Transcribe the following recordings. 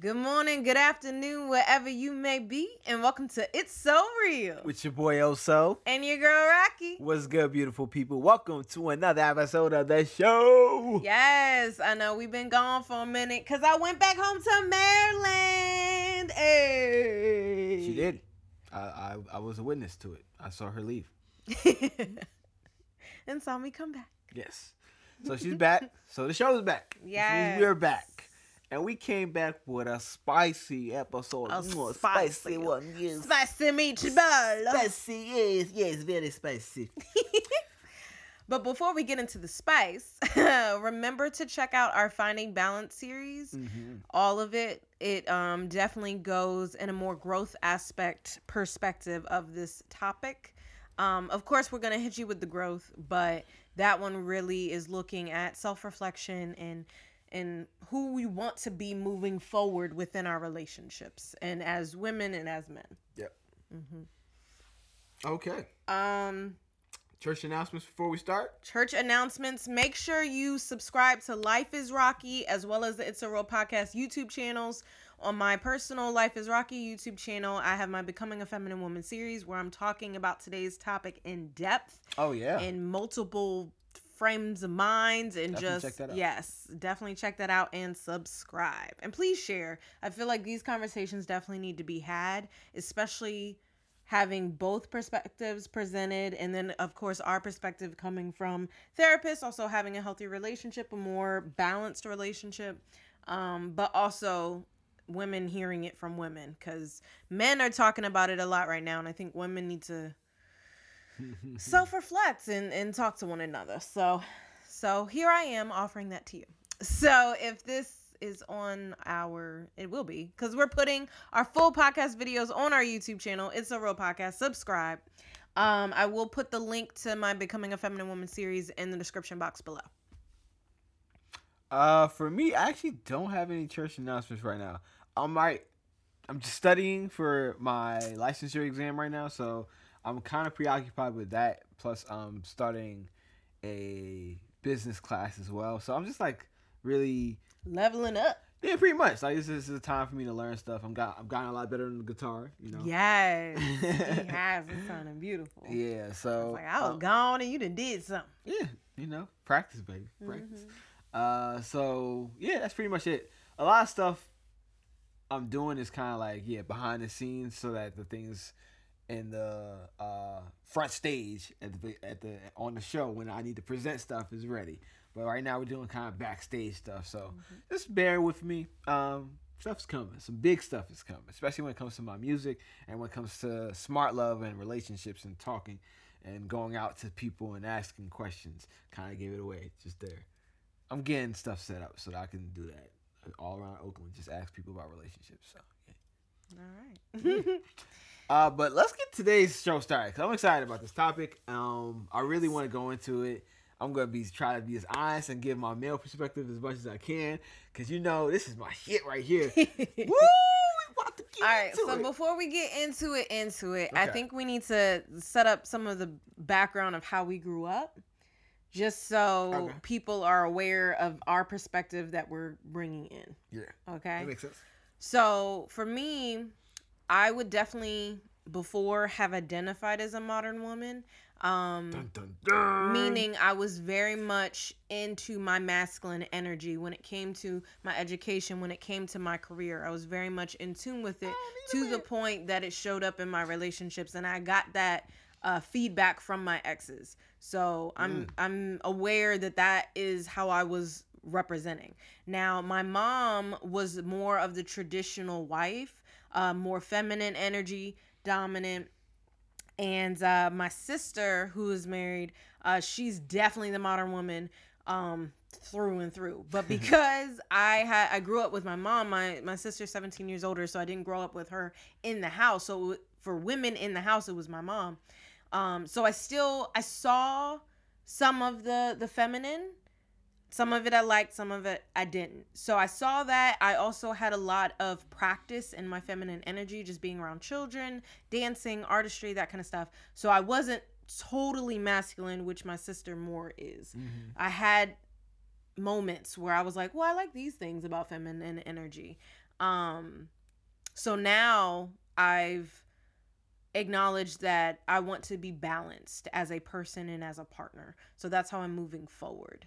Good morning, good afternoon, wherever you may be, and welcome to It's So Real. With your boy Oso. And your girl Rocky. What's good, beautiful people? Welcome to another episode of the show. Yes, I know we've been gone for a minute because I went back home to Maryland. Hey. She did. I, I I was a witness to it. I saw her leave. and saw me come back. Yes. So she's back. So the show's back. Yes. We're back. And we came back with a spicy episode. A Mm, spicy one. Yes. Spicy meatball. Spicy, yes, yes, very spicy. But before we get into the spice, remember to check out our Finding Balance series. Mhm. All of it, it um, definitely goes in a more growth aspect perspective of this topic. Um, of course, we're going to hit you with the growth, but that one really is looking at self reflection and and who we want to be moving forward within our relationships and as women and as men. Yep. hmm Okay. Um, Church announcements before we start. church announcements. Make sure you subscribe to Life is Rocky as well as the It's a Real Podcast YouTube channels. On my personal Life is Rocky YouTube channel, I have my Becoming a Feminine Woman series where I'm talking about today's topic in depth, Oh yeah. in multiple frames of minds, and Definitely just check that out. yes, definitely check that out and subscribe. And please share. I feel like these conversations definitely need to be had, especially having both perspectives presented and then of course our perspective coming from therapists also having a healthy relationship a more balanced relationship um, but also women hearing it from women because men are talking about it a lot right now and i think women need to self-reflect and, and talk to one another. So so here i am offering that to you. So if this is on our it will be because we're putting our full podcast videos on our youtube channel. It's a real podcast. Subscribe. Um i will put the link to my becoming a feminine woman series in the description box below. Uh, for me, I actually don't have any church announcements right now. I might. I'm just studying for my licensure exam right now, so I'm kind of preoccupied with that. Plus, I'm starting a business class as well, so I'm just like really, leveling up yeah, pretty much. Like this is a time for me to learn stuff. I'm got, I'm gotten a lot better on the guitar, you know. yes he has it's sounding beautiful Yeah. So like i was um, gone and you done did something yeah, you know, practice, baby, practice. Mhm. Uh, so yeah, that's pretty much it. A lot of stuff I'm doing is kind of like yeah behind the scenes, so that the things in the uh front stage at the at the on the show when I need to present stuff is ready. But right now we're doing kind of backstage stuff, so just bear with me. Um, stuff's coming. Some big stuff is coming, especially when it comes to my music and when it comes to smart love and relationships and talking and going out to people and asking questions. Kind of gave it away just there. I'm getting stuff set up so that I can do that all around Oakland. Just ask people about relationships. So, yeah. all right Uh, but let's get today's show started. Cause I'm excited about this topic. Um, I really want to go into it. I'm gonna be try to be as honest and give my male perspective as much as I can. Cause you know this is my shit right here. Woo! About to get All right, so it. before we get into it, into it, I think we need to set up some of the background of how we grew up, just so Okay. people are aware of our perspective that we're bringing in. yeah, Okay. that makes sense. So for me, I would definitely before have identified as a modern woman. Um, Dun, dun, dun. meaning I was very much into my masculine energy when it came to my education, when it came to my career. I was very much in tune with it to the point that it showed up in my relationships, and I got that uh, feedback from my exes. So I'm I'm aware that that is how I was representing. Now my mom was more of the traditional wife, uh, more feminine energy, dominant. And uh, my sister who is married uh, she's definitely the modern woman um, through and through. But because i had i grew up with my mom my my sister's 17 years older so i didn't grow up with her in the house. So for women in the house it was my mom. Um, so I still I saw some of the the feminine. Some of it I liked, some of it I didn't. So I saw that. I also had a lot of practice in my feminine energy, just being around children, dancing, artistry, that kind of stuff. So I wasn't totally masculine, which my sister more is. Mhm. I had moments where I was like, well, I like these things about feminine energy. Um, so now I've acknowledged that I want to be balanced as a person and as a partner. So that's how I'm moving forward.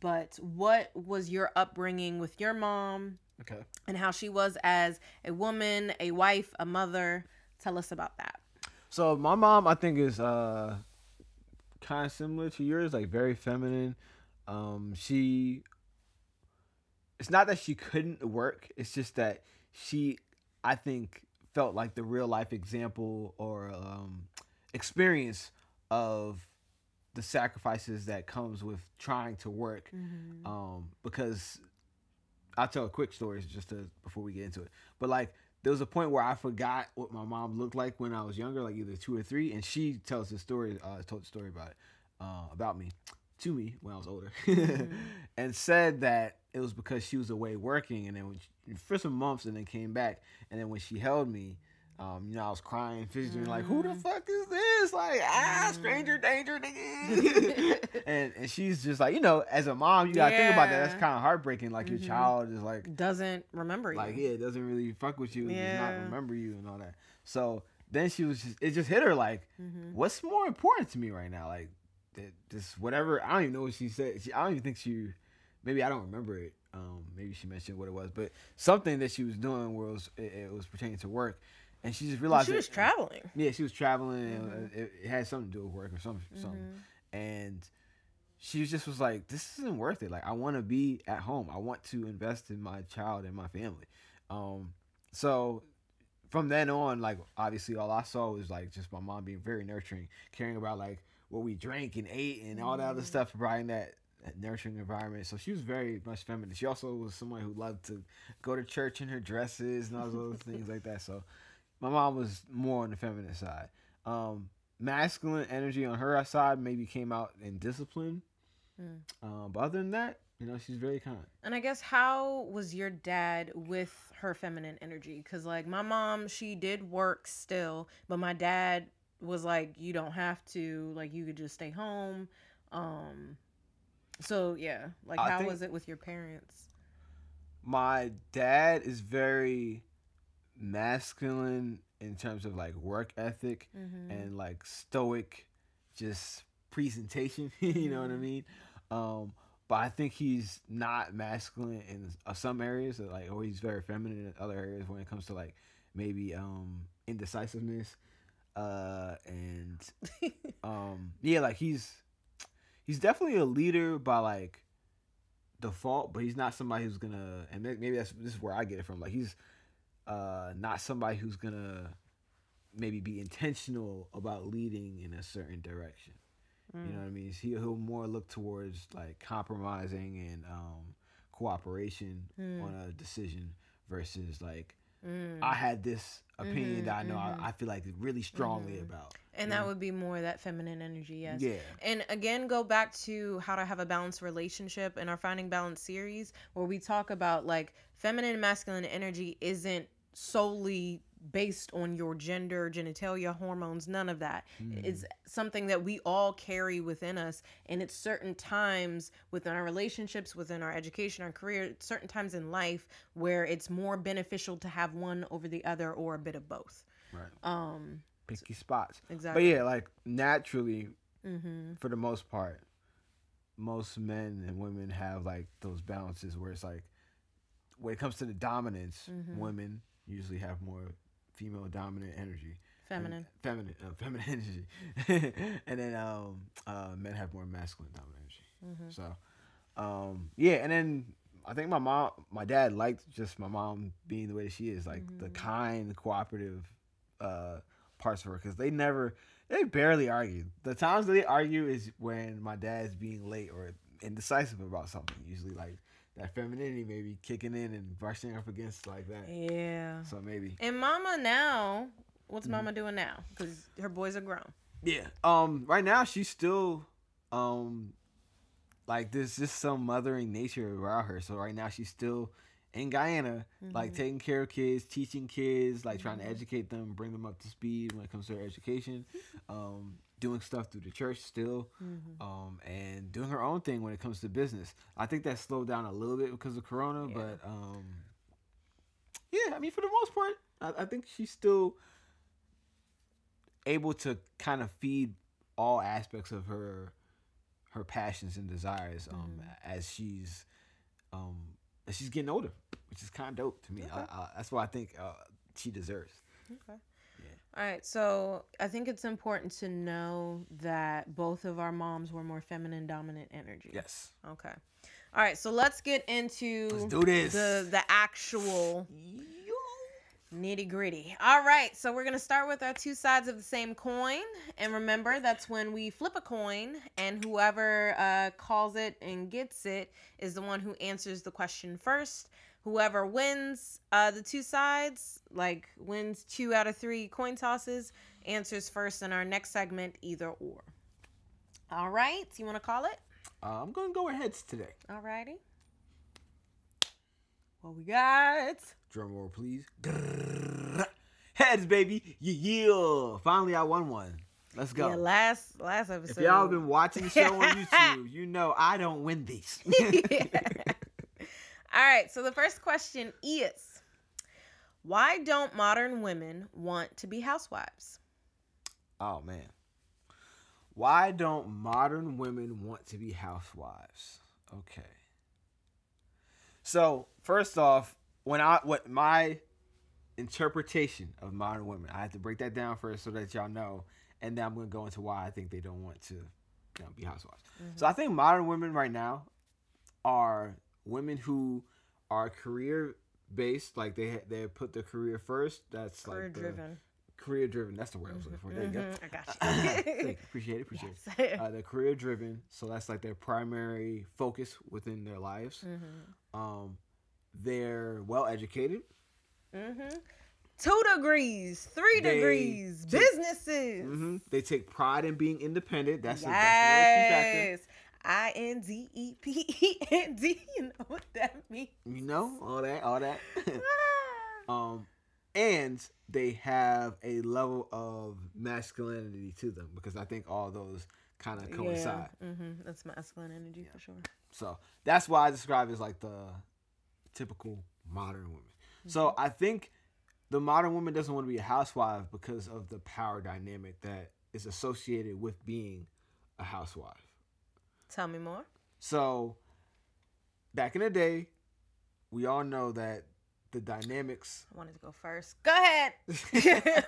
But what was your upbringing with your mom Okay. and how she was as a woman, a wife, a mother? Tell us about that. So my mom, I think, is uh kind of similar to yours, like very feminine. Um, she. It's not that she couldn't work. It's just that she, I think, felt like the real life example or um, experience of the sacrifices that comes with trying to work. Um, because I'll tell a quick story just to before we get into it. But like there was a point where I forgot what my mom looked like when I was younger, like either two or three, and she tells the story, uh, told the story about it, uh, about me, to me when I was older, and said that it was because she was away working, and then she, for some months, and then came back, and then when she held me. Um, you know, I was crying, fidgeting, like, "Who the fuck is this?" Like, ah, stranger danger, nigga. and and she's just like, you know, as a mom, you gotta think about that. That's kind of heartbreaking. Like your Mhm. child is like, Doesn't remember you. like yeah, it doesn't really fuck with you, does not remember you and all that. So then she was just, it just hit her like, Mhm. what's more important to me right now? Like, th- this whatever. I don't even know what she said. She, I don't even think she. Maybe I don't remember it. Um, maybe she mentioned what it was, but something that she was doing was it, it was pertaining to work, and she just Well, realized she that- was traveling. yeah, she was traveling, and Mhm. it, it had something to do with work or something. something. Mhm. And she just was like, "This isn't worth it. Like, I want to be at home. I want to invest in my child and my family." Um, so from then on, like obviously, all I saw was like just my mom being very nurturing, caring about like what we drank and ate and all that other Mhm. stuff, providing that, that nurturing environment. So she was very much feminine. She also was someone who loved to go to church in her dresses and all those things like that. So my mom was more on the feminine side. Um, masculine energy on her side maybe came out in discipline. Mm. Um, but other than that, you know, she's very kind. And I guess how was your dad with her feminine energy? Because like my mom, she did work still, but my dad was like, you don't have to. Like you could just stay home. Um, so yeah, like I how was it with your parents? My dad is very masculine in terms of like work ethic Mm-hmm. and like stoic just presentation you know what i Mhm. mean um but i think he's not masculine in uh, some areas like or he's very feminine in other areas when it comes to like maybe um indecisiveness uh and um yeah like he's he's definitely a leader by like default but he's not somebody who's gonna and maybe that's this is where i get it from like he's uh not somebody who's gonna maybe be intentional about leading in a certain direction Mm. you know what i mean he, he'll more look towards like compromising and um cooperation Mm. on a decision versus like Mm. i had this opinion Mhm, that i know mhm. I, I feel like really strongly Mhm. about and that would be more that feminine energy, yes. yeah And again, go back to how to have a balanced relationship in our Finding Balance series, where we talk about like feminine and masculine energy isn't solely based on your gender, genitalia, hormones, none of that. Mm. It's something that we all carry within us. And it's certain times within our relationships, within our education, our career, certain times in life where it's more beneficial to have one over the other or a bit of both. right Um, picky spots exactly. but yeah like naturally Mm-hmm. for the most part, most men and women have like those balances where it's like when it comes to the dominance, Mhm. women usually have more female dominant energy. and- Feminine. feminine, uh, feminine energy, and then um, uh, men have more masculine dominant energy. Mm-hmm. So, um, yeah, and then I think my mom, my dad liked just my mom being the way that she is, like the Mhm. kind, cooperative uh, parts of her, because they never, they barely argue. The times that they argue is when my dad's being late or indecisive about something. Usually, like that femininity maybe kicking in and brushing up against like that. Yeah. So maybe And Mama now, what's Mhm. Mama doing now? Because her boys are grown. Yeah. Um. Right now, she's still, um, like there's just some mothering nature around her. So right now, she's still in Guyana, like taking care of kids, teaching kids, like trying to educate them, bring them up to speed when it comes to their education. Um, doing stuff through the church still, um, and doing her own thing when it comes to business. I think that slowed down a little bit because of Corona, Yeah. but um, yeah, I mean for the most part, I, I think she's still able to kind of feed all aspects of her her passions and desires um as she's um as she's getting older which is kind of dope to me I, I, that's what i think uh, she deserves Okay. Yeah. All right, so I think it's important to know that both of our moms were more feminine dominant energy. yes Okay. All right, so let's get into Let's do this. the the actual nitty gritty. All right, so we're gonna start with our two sides of the same coin, and remember that's when we flip a coin, and whoever uh, calls it and gets it is the one who answers the question first. Whoever wins uh, the two sides, like wins two out of three coin tosses, answers first in our next segment, either or. All right, you want to call it? uh, i'm gonna go with heads today All righty. What we got? Drum roll please heads baby yeah, finally i won one let's go Yeah, last last episode. if y'all been watching the show on youtube you know i don't win these All right, so the first question is why don't modern women want to be housewives? Oh man. Why don't modern women want to be housewives? Okay. So, first off, when I what my interpretation of modern women, I have to break that down first so that y'all know, and then I'm gonna go into why I think they don't want to you know, be housewives. So I think modern women right now are women who are career based, like they they put their career first. That's Career like the- driven. career driven. That's the word I was looking for. There you go. Mhm, I got you. you. Appreciate it. Appreciate Yes. it. Uh, they're career driven, so that's like their primary focus within their lives. Mhm. Um, they're well educated. Mhm. Two degrees, three They degrees, take- businesses. hmm They take pride in being independent. That's a, that's another factor. yes. I N D E P E N D. You know what that means. You know all that, all that. um, and they have a level of masculinity to them because I think all those kind of coincide. Yeah. hmm That's masculine energy for sure. So that's why I describe it as like the typical modern woman. So I think the modern woman doesn't want to be a housewife because of the power dynamic that is associated with being a housewife. Tell me more. So back in the day, we all know that the dynamics I wanted to go first. Go ahead.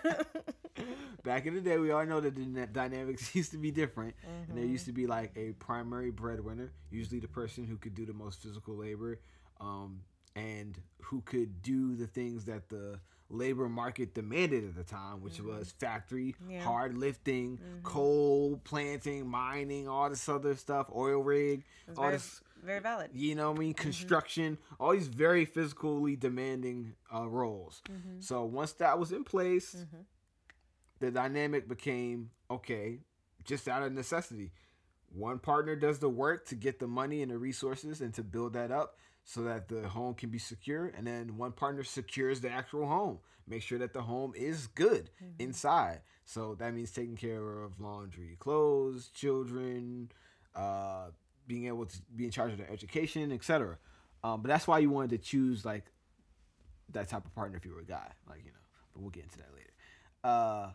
back in the day, we all know that the dyna- dynamics used to be different, and there used to be like a primary breadwinner, usually the person who could do the most physical labor, um, and who could do the things that the labor market demanded at the time, which mm-hmm. was factory, Yeah. hard lifting, mm-hmm. coal planting, mining, all this other stuff, oil rig, all very, this very valid. you know what I mean? Mm-hmm. Construction, all these very physically demanding uh, roles. So once that was in place, the dynamic became okay, just out of necessity. One partner does the work to get the money and the resources and to build that up so that the home can be secure. And then one partner secures the actual home, make sure that the home is good inside. So that means taking care of laundry, clothes, children, uh, being able to be in charge of their education, etc. Um, but that's why you wanted to choose like that type of partner if you were a guy, like you know. But we'll get into that later. Uh,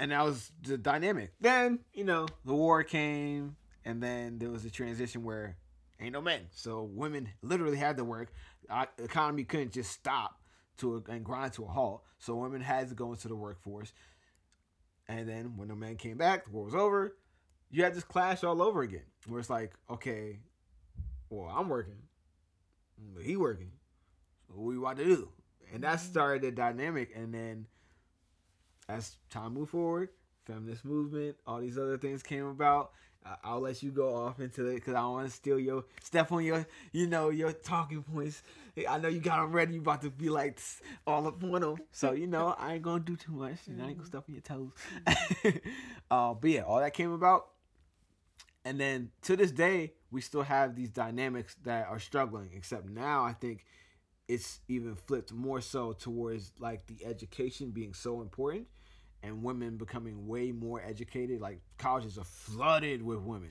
and that was the dynamic. Then you know the war came, and then there was a transition where ain't no men, so women literally had to work. Our economy couldn't just stop to a, and grind to a halt, so women had to go into the workforce. And then when the men came back, the war was over. You had this clash all over again, where it's like, okay, well, I'm working, but he working. So what we about to do? And that mm-hmm. started the dynamic, and then as time moved forward, feminist movement, all these other things came about. I'll let you go off into it because I want to steal your step on your, you know, your talking points. I know you got them ready. You about to be like all up on them. So you know, I ain't gonna do too much. And I ain't gonna step on your toes. uh, but yeah, all that came about, and then to this day, we still have these dynamics that are struggling. Except now, I think it's even flipped more so towards like the education being so important and women becoming way more educated like colleges are flooded with women.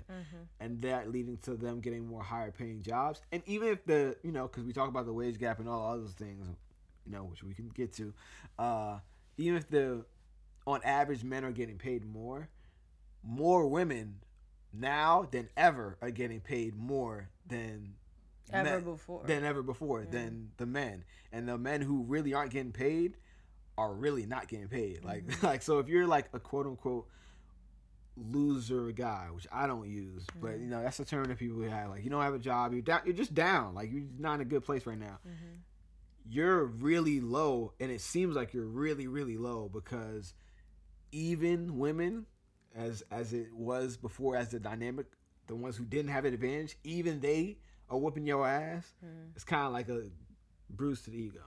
And that leading to them getting more higher paying jobs. And even if the you know because we talk about the wage gap and all those things you know which we can get to uh even if the on average men are getting paid more more women now than ever are getting paid more than Ever men- before. than ever before than the men. And the men who really aren't getting paid are really not getting paid like Mm-hmm. like so if you're like a quote unquote loser guy which i don't use but Mm-hmm. you know that's a term that people have like you don't have a job you're down you're just down like you're not in a good place right now Mm-hmm. you're really low and it seems like you're really really low because even women as as it was before as the dynamic the ones who didn't have an advantage even they are whooping your ass it's kind of like a bruise to the ego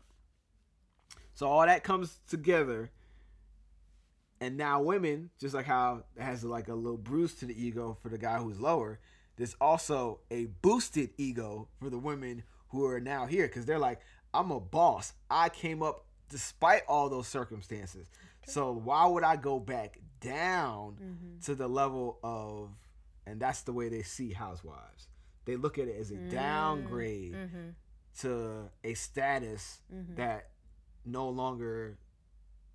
so all that comes together. And now women just like how it has like a little bruise to the ego for the guy who's lower there's also a boosted ego for the women who are now here. Because they're like i'm a boss. I came up despite all those circumstances. So why would i go back down mm-hmm. to the level of and that's the way they see housewives. They look at it as a mm, downgrade Mm-hmm. to a status mm-hmm. that no longer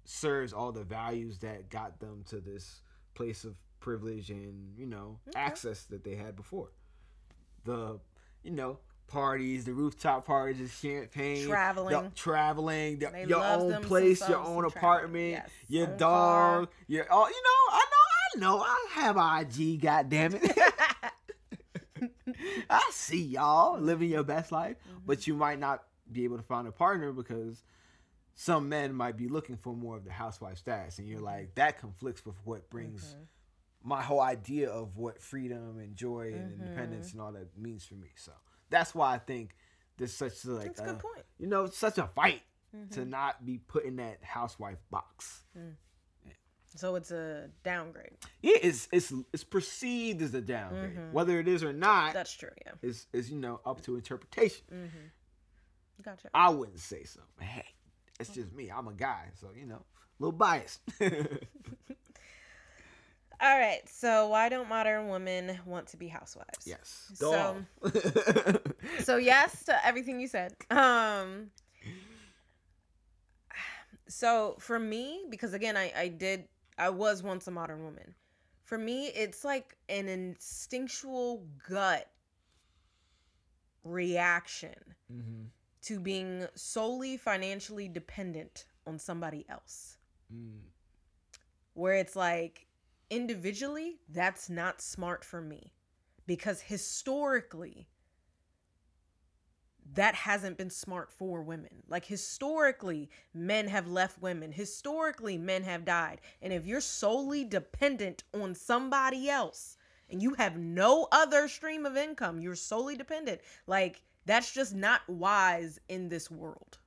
serves all the values that got them to this place of privilege and you know access that they had before the you know parties the rooftop parties the champagne Traveling. the, traveling the, your own place your own apartment yes. your Own dog car. your oh you know i know i know i have ig god damn it I see y'all living your best life, but mm-hmm. you might not be able to find a partner because some men might be looking for more of the housewife status, and you're mm-hmm. like that conflicts with what brings mm-hmm. my whole idea of what freedom and joy and mm-hmm. independence and all that means for me. So that's why I think there's such a, like That's a good point. you know such a fight to not be put in that housewife box. Mm. So it's a downgrade. Yeah, it's it's it's perceived as a downgrade, whether it is or not. That's true. Yeah. is is you know up to interpretation. Gotcha. I wouldn't say so. But hey, it's just me. I'm a guy, so you know, a little biased. All right. So why don't modern women want to be housewives? yes. Go So- so yes to everything you said um so for me because again i i did i was once a modern woman for me it's like an instinctual gut reaction Mhm. To being solely financially dependent on somebody else. Mm. where it's like individually that's not smart for me. Because historically that hasn't been smart for women. Like historically men have left women. Historically men have died. And if you're solely dependent on somebody else and you have no other stream of income you're solely dependent. Like that's just not wise in this world.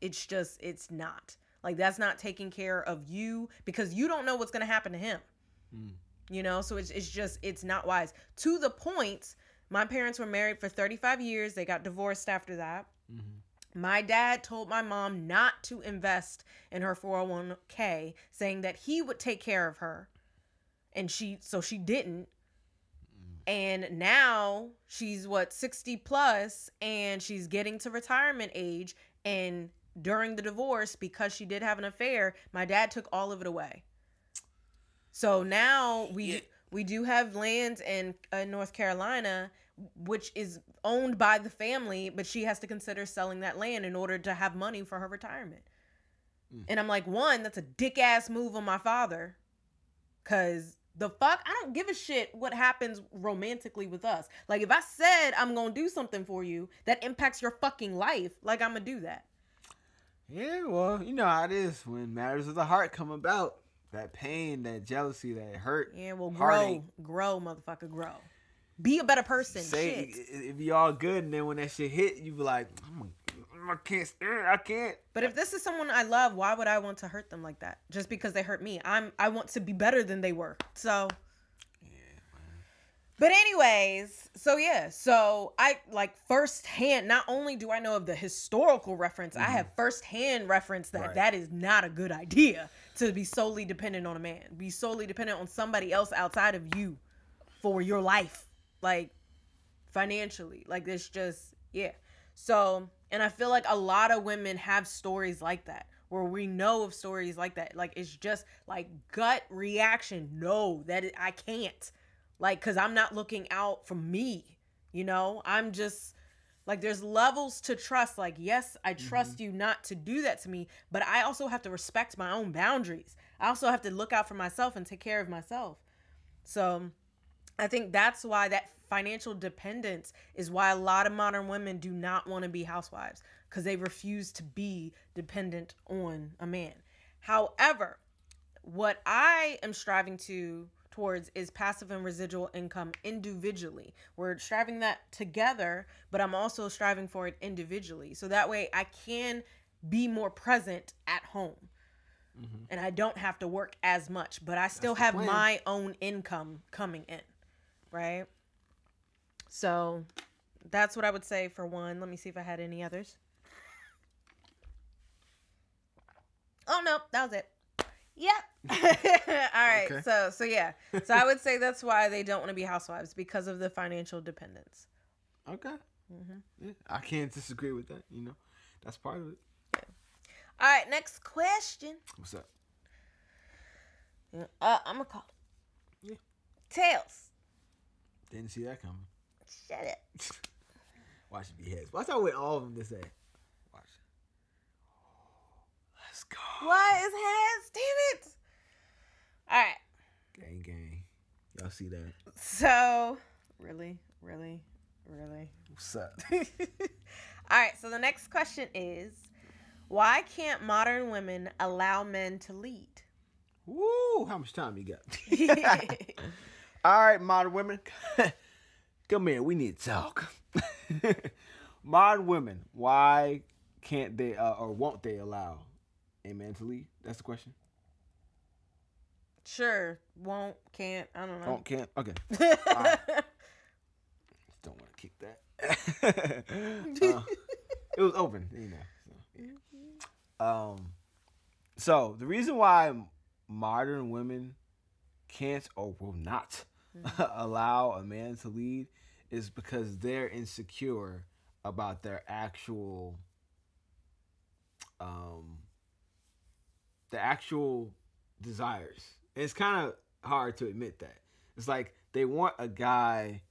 It's just it's not. Like that's not taking care of you because you don't know what's going to happen to him. Mm. you know so it's, it's just it's not wise. To the point my parents were married for 35 years. They got divorced after that. Mhm. my dad told my mom not to invest in her 401k saying that he would take care of her. And she so she didn't and now she's what 60 plus and she's getting to retirement age and during the divorce because she did have an affair my dad took all of it away so now we Yeah. we do have land in uh, North Carolina which is owned by the family but she has to consider selling that land in order to have money for her retirement Mm. and i'm like one that's a dick ass move on my father cuz the fuck i don't give a shit what happens romantically with us like if i said i'm gonna do something for you that impacts your fucking life like i'm gonna do that Yeah, well, you know how it is when matters of the heart come about. that pain, that jealousy, that hurt. Yeah, well, heartache. grow, grow, motherfucker, grow. Be a better person. Say Shit. it, it be all good, and then when that shit hit, you be like, I'm a, I can't, I can't. But if this is someone I love, why would I want to hurt them like that? Just because they hurt me. I'm I want to be better than they were. So But anyways, so yeah, so I like firsthand. Not only do I know of the historical reference, I have mm-hmm. firsthand reference that Right. that is not a good idea to be solely dependent on a man, be solely dependent on somebody else outside of you for your life, like financially. Like it's just yeah. So and I feel like a lot of women have stories like that where we know of stories like that. Like it's just like gut reaction. No, that it, I can't. Like because i'm not looking out for me you know? I'm just like there's levels to trust. Like yes i mm-hmm. trust you not to do that to me but i also have to respect my own boundaries. I also have to look out for myself and take care of myself. So i think that's why that financial dependence is why a lot of modern women do not want to be housewives because they refuse to be dependent on a man however what I am striving to towards is passive and residual income individually. We're striving that together, but I'm also striving for it individually. So that way I can be more present at home. Mm-hmm. And I don't have to work as much, but I still the have my own income coming in. Right? So that's what I would say for one. Let me see if I had any others. Oh no, that was it. Yep. All right. Okay. So so yeah. So I would say that's why they don't want to be housewives because of the financial dependence. Okay. Mm-hmm. Yeah, I can't disagree with that. You know, that's part of it. All right. Next question. What's up? Uh, I'm gonna call it. Yeah. Tails. Didn't see that coming. Shut it. Watch it be heads. Watch out with all of them to say. Watch. Let's go. What is heads? Damn it. All right. Gang, gang. Y'all see that? So really, really, really. What's up? All right. So the next question is, why can't modern women allow men to lead? Woo! How much time you got? All right, modern women, come here. We need to talk. modern women, why can't they uh, or won't they allow a man to lead? That's the question. Sure, won't, can't. I don't know. Won't, can't. Okay. right. Don't want to kick that. Uh, it was open, you know. So, yeah. Um, so the reason why modern women can't or will not allow a man to lead is because they're insecure about their actual um the actual desires. And it's kind of hard to admit that. It's like they want a guy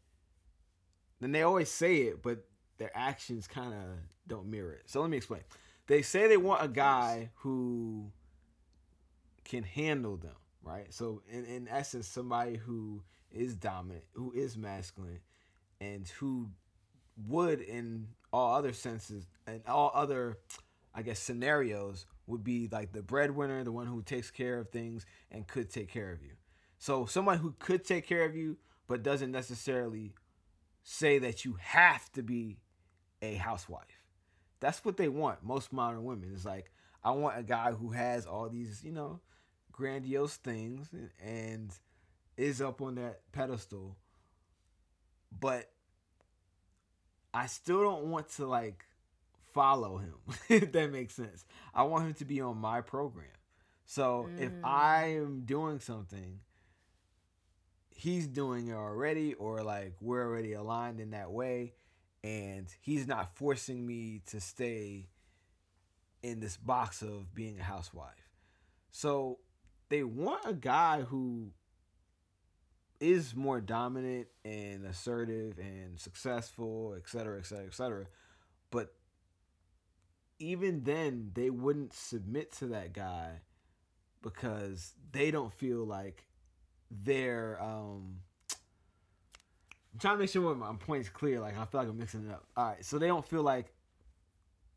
then they always say it, but their actions kind of don't mirror it. So let me explain. They say they want a guy who can handle them, right? So in, in essence, somebody who is dominant, who is masculine, and who would, in all other senses and all other, I guess, scenarios, would be like the breadwinner, the one who takes care of things and could take care of you. So someone who could take care of you, but doesn't necessarily say that you have to be a housewife. That's what they want. Most modern women is like, I want a guy who has all these, you know, grandiose things and, and is up on that pedestal, but I still don't want to like follow him. if that makes sense. I want him to be on my program. So if Mm. I am doing something he's doing it already or like we're already aligned in that way and he's not forcing me to stay in this box of being a housewife. So they want a guy who is more dominant and assertive and successful, et cetera, et cetera, et cetera. But even then, they wouldn't submit to that guy because they don't feel like they're um I'm trying to make sure my point's clear. Like I feel like I'm mixing it up. All right, so they don't feel like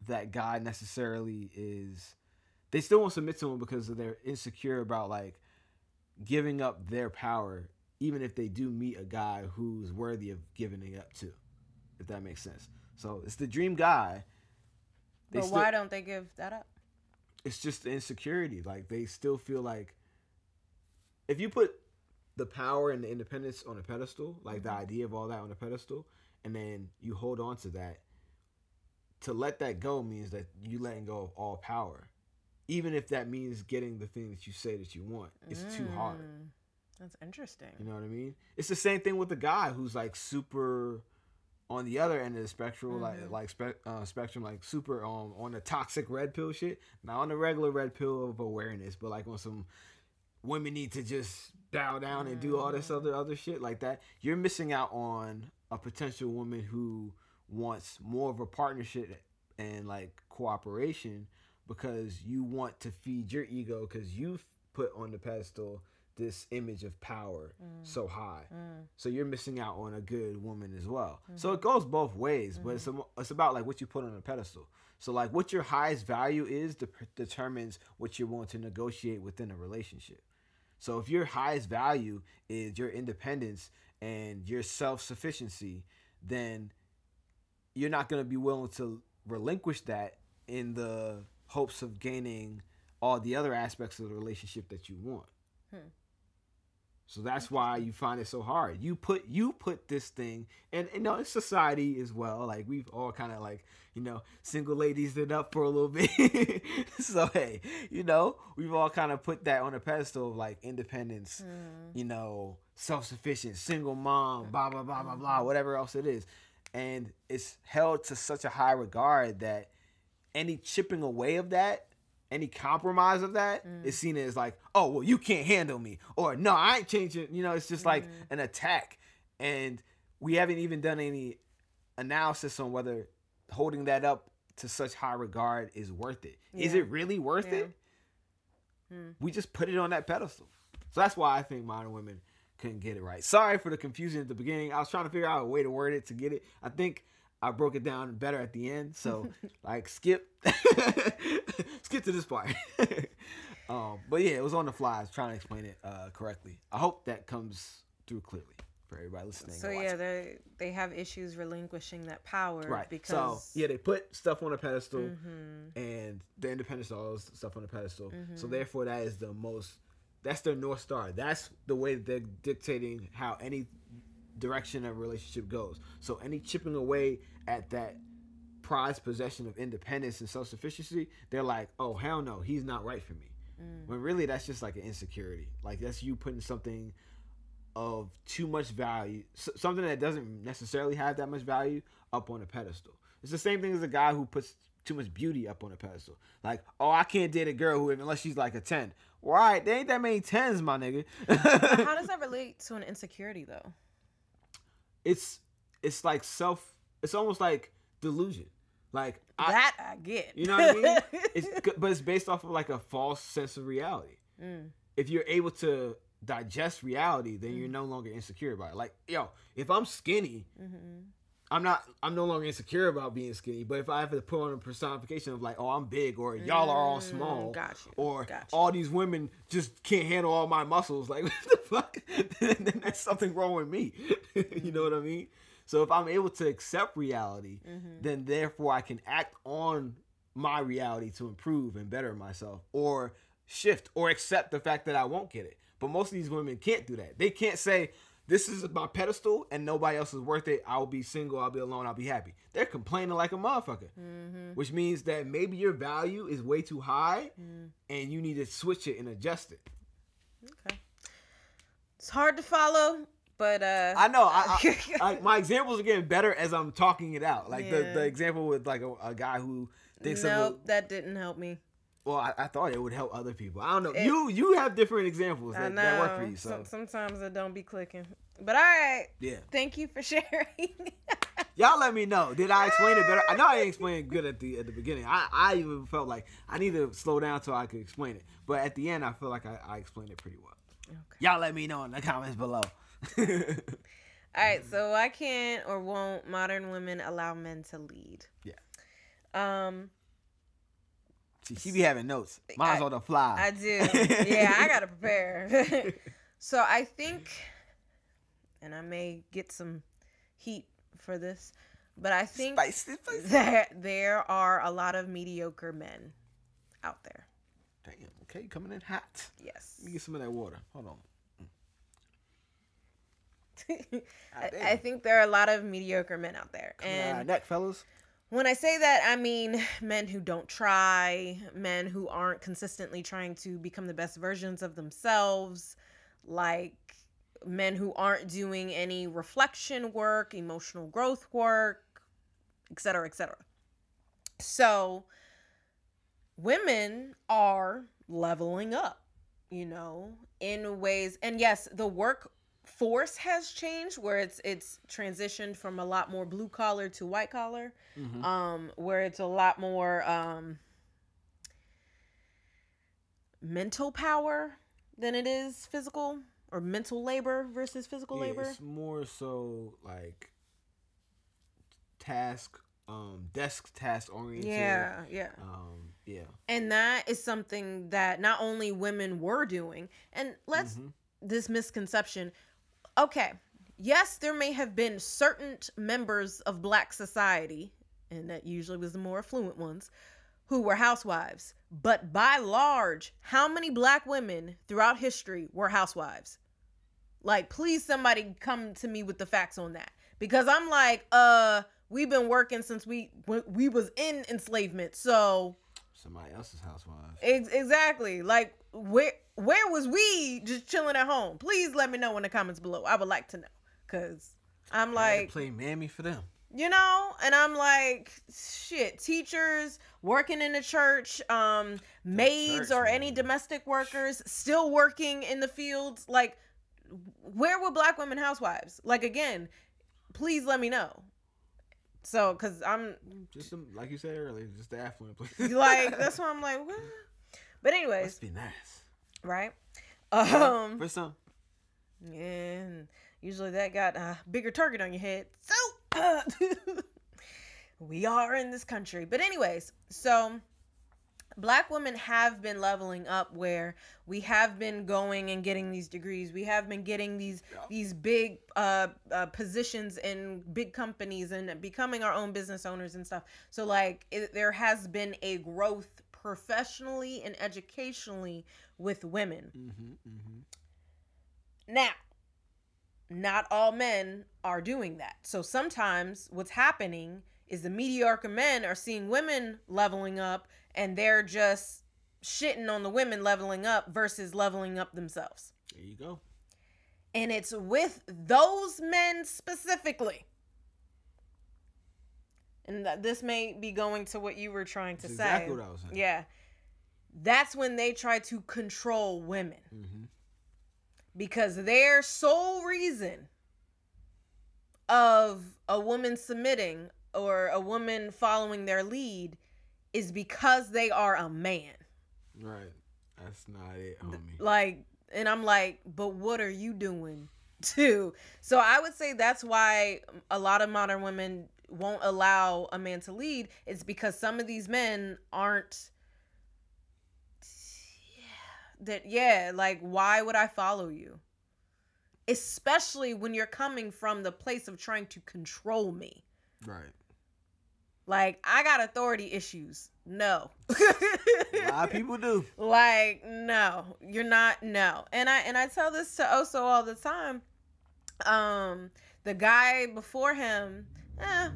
that guy necessarily is. They still won't submit to him because they're insecure about like giving up their power, even if they do meet a guy who's worthy of giving it up to, if that makes sense. So it's the dream guy. They But still- why don't they give that up? it's just the insecurity. Like they still feel like if you put the power and the independence on a pedestal, like the mm-hmm. idea of all that on a pedestal, and then you hold on to that, to let that go means that you letting go of all power. Even if that means getting the thing that you say that you want, it's too hard. Mm. That's interesting. You know what I mean? It's the same thing with the guy who's like super on the other end of the spectrum, like like spe- uh, spectrum, like super um on the toxic red pill shit, not on the regular red pill of awareness, but like on some women need to just bow down and do all this other other shit like that. You're missing out on a potential woman who wants more of a partnership and like cooperation because you want to feed your ego because you've put on the pedestal this image of power mm. so high. Mm. So you're missing out on a good woman as well. Mm. So it goes both ways, but it's, mm-hmm. a, it's about like what you put on a pedestal. So like what your highest value is de- determines what you're willing to negotiate within a relationship. So if your highest value is your independence and your self-sufficiency, then you're not going to be willing to relinquish that in the hopes of gaining all the other aspects of the relationship that you want. Hmm. So that's why you find it so hard. You put you put this thing, and you know, in society as well. Like we've all kind of like you know, single ladies it up for a little bit. so hey, you know, we've all kind of put that on a pedestal of like independence, mm. you know, self sufficient, single mom, blah blah blah blah blah, mm-hmm. whatever else it is, and it's held to such a high regard that any chipping away of that any compromise of that mm. that is seen as like, oh well, you can't handle me, or no, I ain't changing. You know, it's just like mm. an attack, and we haven't even done any analysis on whether holding that up to such high regard is worth it. Is Yeah. it really worth Yeah. it? Hmm. We just put it on that pedestal, so that's why I think modern women couldn't get it right. Sorry for the confusion at the beginning. I was trying to figure out a way to word it to get it. I think I broke it down better at the end. So like skip skip to this part. um, but yeah, it was on the fly. I was trying to explain it uh, correctly. I hope that comes through clearly for everybody listening. So yeah, they they have issues relinquishing that power right. because so yeah, they put stuff on a pedestal Mhm. and the independence of all stuff on a pedestal. So Mm-hmm. therefore, that is the most. That's their north star. That's the way they're dictating how any direction a relationship goes. So any chipping away at that prized possession of independence and self sufficiency, they're like, oh hell no, he's not right for me. Mm. When really that's just like an insecurity. Like that's you putting something of too much value, something that doesn't necessarily have that much value, up on a pedestal. It's the same thing as a guy who puts too much beauty up on a pedestal. Like, oh, I can't date a girl who unless she's like a ten. Well, all right, there ain't that many tens, my nigga. How does that relate to an insecurity though? it's it's like self. It's almost like delusion. Like that I get. You know what I mean? It's but it's based off of like a false sense of reality. Mm. If you're able to digest reality, then you're no longer insecure about it. Like, yo, if I'm skinny, Mhm. I'm not. I'm no longer insecure about being skinny. But if I have to put on a personification of like, oh, I'm big, or y'all are all small, Mm, you, or all these women just can't handle all my muscles, like what the fuck? then that's something wrong with me. you know what I mean? So if I'm able to accept reality, Mm-hmm. then therefore I can act on my reality to improve and better myself, or shift, or accept the fact that I won't get it. But most of these women can't do that. They can't say, "This is my pedestal, and nobody else is worth it. I'll be single. I'll be alone. I'll be happy." They're complaining like a motherfucker, Mm-hmm. which means that maybe your value is way too high, and you need to switch it and adjust it. Okay. It's hard to follow, but uh I know. I, I, I, my examples are getting better as I'm talking it out. Like the, Yeah. the example with like a, a guy who thinks of nope, a, that didn't help me. well, I, I thought it would help other people. I don't know. It- you you have different examples that, that work for you. So sometimes it don't be clicking. But all right. yeah, Thank you for sharing. y'all let me know. Did I explain it better? I know I didn't explain it good at the at the beginning. I, I even felt like I need to slow down so I could explain it. But at the end, I feel like I, I explained it pretty well. okay. Y'all let me know in the comments below. All right, so why can't or won't modern women allow men to lead? Yeah. Um, She, she be having notes. Mine's I- on the fly. I do. Yeah, I gotta prepare. so I think, and I may get some heat for this, but I think Spicy, spicy. that there are a lot of mediocre men out there. Damn. Okay, coming in hot. Yes. Let me get some of that water. Hold on. I. I think there are a lot of mediocre men out there. Coming out our And neck, fellas. when I say that, I mean men who don't try, men who aren't consistently trying to become the best versions of themselves, like men who aren't doing any reflection work, emotional growth work, etc., etc. So, women are leveling up, you know, in ways and yes, the workforce has changed where it's it's transitioned from a lot more blue collar to white collar Mhm. um where it's a lot more um mental power than it is physical or mental labor versus physical Yeah, labor It's more so like task, um, desk task oriented. yeah yeah Um, yeah. and that is something that not only women were doing and let's Mhm. this misconception okay. Yes there may have been certain members of black society and that usually was the more affluent ones who were housewives. But by large how many black women throughout history were housewives? Like please somebody come to me with the facts on that. Because i'm like uh we've been working since we we- was in enslavement so Somebody else's housewife. Ex- exactly. Like where where was we just chilling at home? Please let me know in the comments below. I would like to know cuz I'm like, play mammy for them. you know, and I'm like shit, teachers working in the church, um maids church, or any domestic workers still working in the fields like where were black women housewives? Like again, please let me know. So cuz I'm Just some, like you said earlier, just the affluent place. like that's why I'm like what? But anyways, Must be nice. right? Um For some. And usually that got a bigger target on your head. So we are in this country. But anyways, so black women have been leveling up where we have been going and getting these degrees. We have been getting these Yeah. these big uh, uh positions in big companies and becoming our own business owners and stuff. So like it, there has been a growth professionally and educationally with women. Mm-hmm, mm-hmm. Now, not all men are doing that. So sometimes what's happening is the mediocre men are seeing women leveling up and they're just shitting on the women leveling up versus leveling up themselves. There you go. And it's with those men specifically. And th- this may be going to what you were trying to That's say. exactly what I was saying. Yeah. That's when they try to control women Mm-hmm. because their sole reason of a woman submitting or a woman following their lead is because they are a man. Right. That's not it, homie. Like, and I'm like, but what are you doing too? So I would say that's why a lot of modern women won't allow a man to lead. It's because some of these men aren't. That yeah, like why would I follow you? Especially when you're coming from the place of trying to control me. Right. Like I got authority issues. No. A lot of people do. like no you're not no and i and i tell this to oso all the time um the guy before him eh,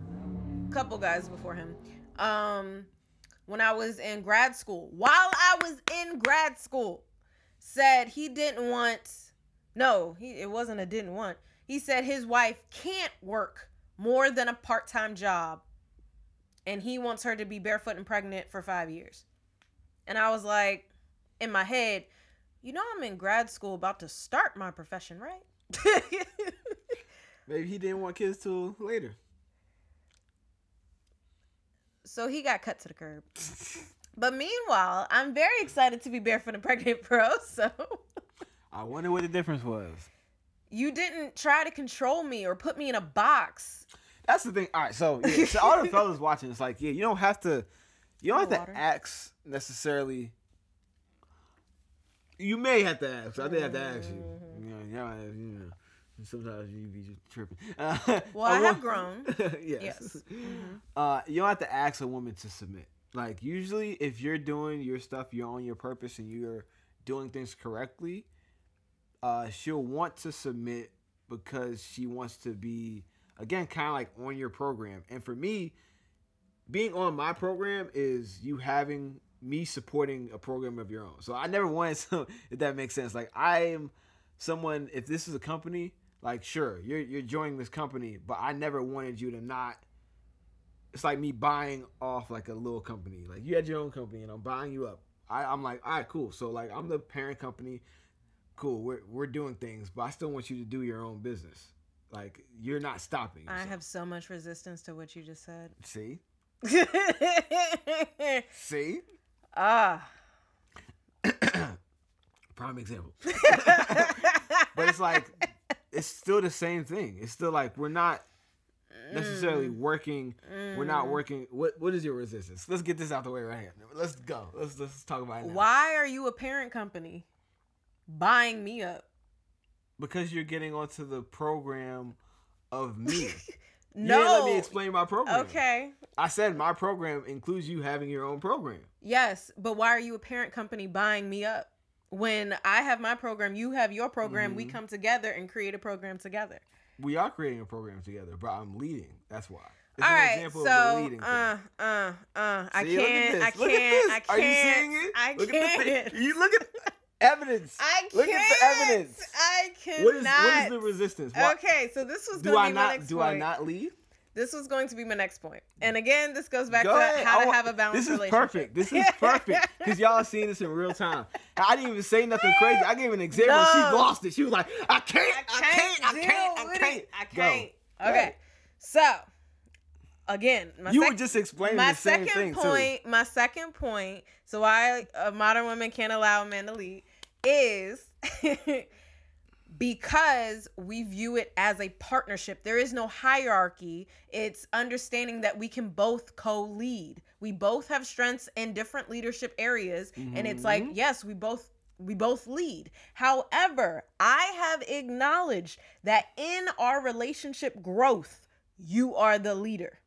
couple guys before him um when i was in grad school while i was in grad school said he didn't want no he it wasn't a didn't want he said his wife can't work more than a part-time job and he wants her to be barefoot and pregnant for five years and I was like, in my head, you know, I'm in grad school about to start my profession, right? Maybe he didn't want kids till later. so he got cut to the curb. But meanwhile, I'm very excited to be barefoot and pregnant, bro. So I wonder what the difference was. you didn't try to control me or put me in a box. That's the thing. All right, so yeah, so all the fellas watching, it's like, yeah, you don't have to You don't have Water. to ask necessarily. You may have to ask. I did have to ask you. Mm-hmm. You know, y'all have- you know, sometimes you be just tripping. Uh, Well, I have grown. yes. Yes. Mhm. Uh, you don't have to ask a woman to submit. Like usually, if you're doing your stuff, you're on your purpose, and you're doing things correctly, uh, she'll want to submit because she wants to be again kind of like on your program. And for me, being on my program is you having me supporting a program of your own. So I never wanted if that makes sense. Like I am someone. If this is a company, like sure, you're you're joining this company, but I never wanted you to not it's like me buying off like a little company. Like you had your own company and I'm buying you up. I, I'm like, all right, cool. So like I'm the parent company. Cool. We're we're doing things, but I still want you to do your own business. Like you're not stopping. I have so much resistance to what you just said. see see Ah. prime example. but it's like it's still the same thing. It's still like we're not necessarily Mm. working. We're not working. What what is your resistance? Let's get this out the way right here. Let's go. Let's let's talk about it now. Why are you a parent company buying me up? Because you're getting onto the program of me. No. Let me explain my program. Okay. I said my program includes you having your own program. Yes, but why are you a parent company buying me up? When I have my program, you have your program, we Mhm. come together and create a program together. We are creating a program together, but I'm leading. That's why. It's All an right, so the leading thing. uh, uh, uh, I See, at can't. I can't. I Are you seeing it? I look can't. At the thing. You look at evidence. I can't. Look at the evidence. I cannot. What is what is the resistance? Why- Okay, so this was do going I to be my not next do point. I not lead? This was going to be my next point. And again, this goes back Go to ahead. how I to want- have a balanced This is relationship. perfect. This is perfect because y'all seeing this in real time. I didn't even say nothing crazy. I gave an example. and She lost it. She was like, "I can't, I can't, I deal can't, I can't." I can't. Go. Okay. So, again, my You sec- were just explaining my the same second point, my second point, so why uh, modern women can't allow a man to lead is because we view it as a partnership. There is no hierarchy. It's understanding that we can both co-lead. We both have strengths in different leadership areas and it's like, Mhm. yes, we both we both lead. However, I have acknowledged that in our relationship growth, you are the leader.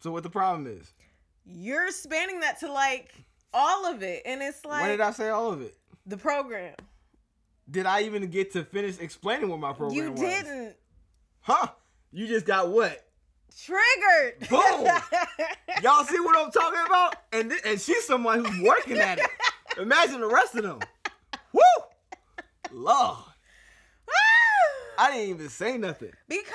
So what the problem is? you're spanning that to like all of it and it's like. when did I say all of it? the program Did I even get to finish explaining what my program you was? You didn't Huh? You just got what? triggered Boom! Y'all see what I'm talking about? And th- and she's someone who's working at it. Imagine the rest of them. Woo! Lord. I didn't even say nothing. because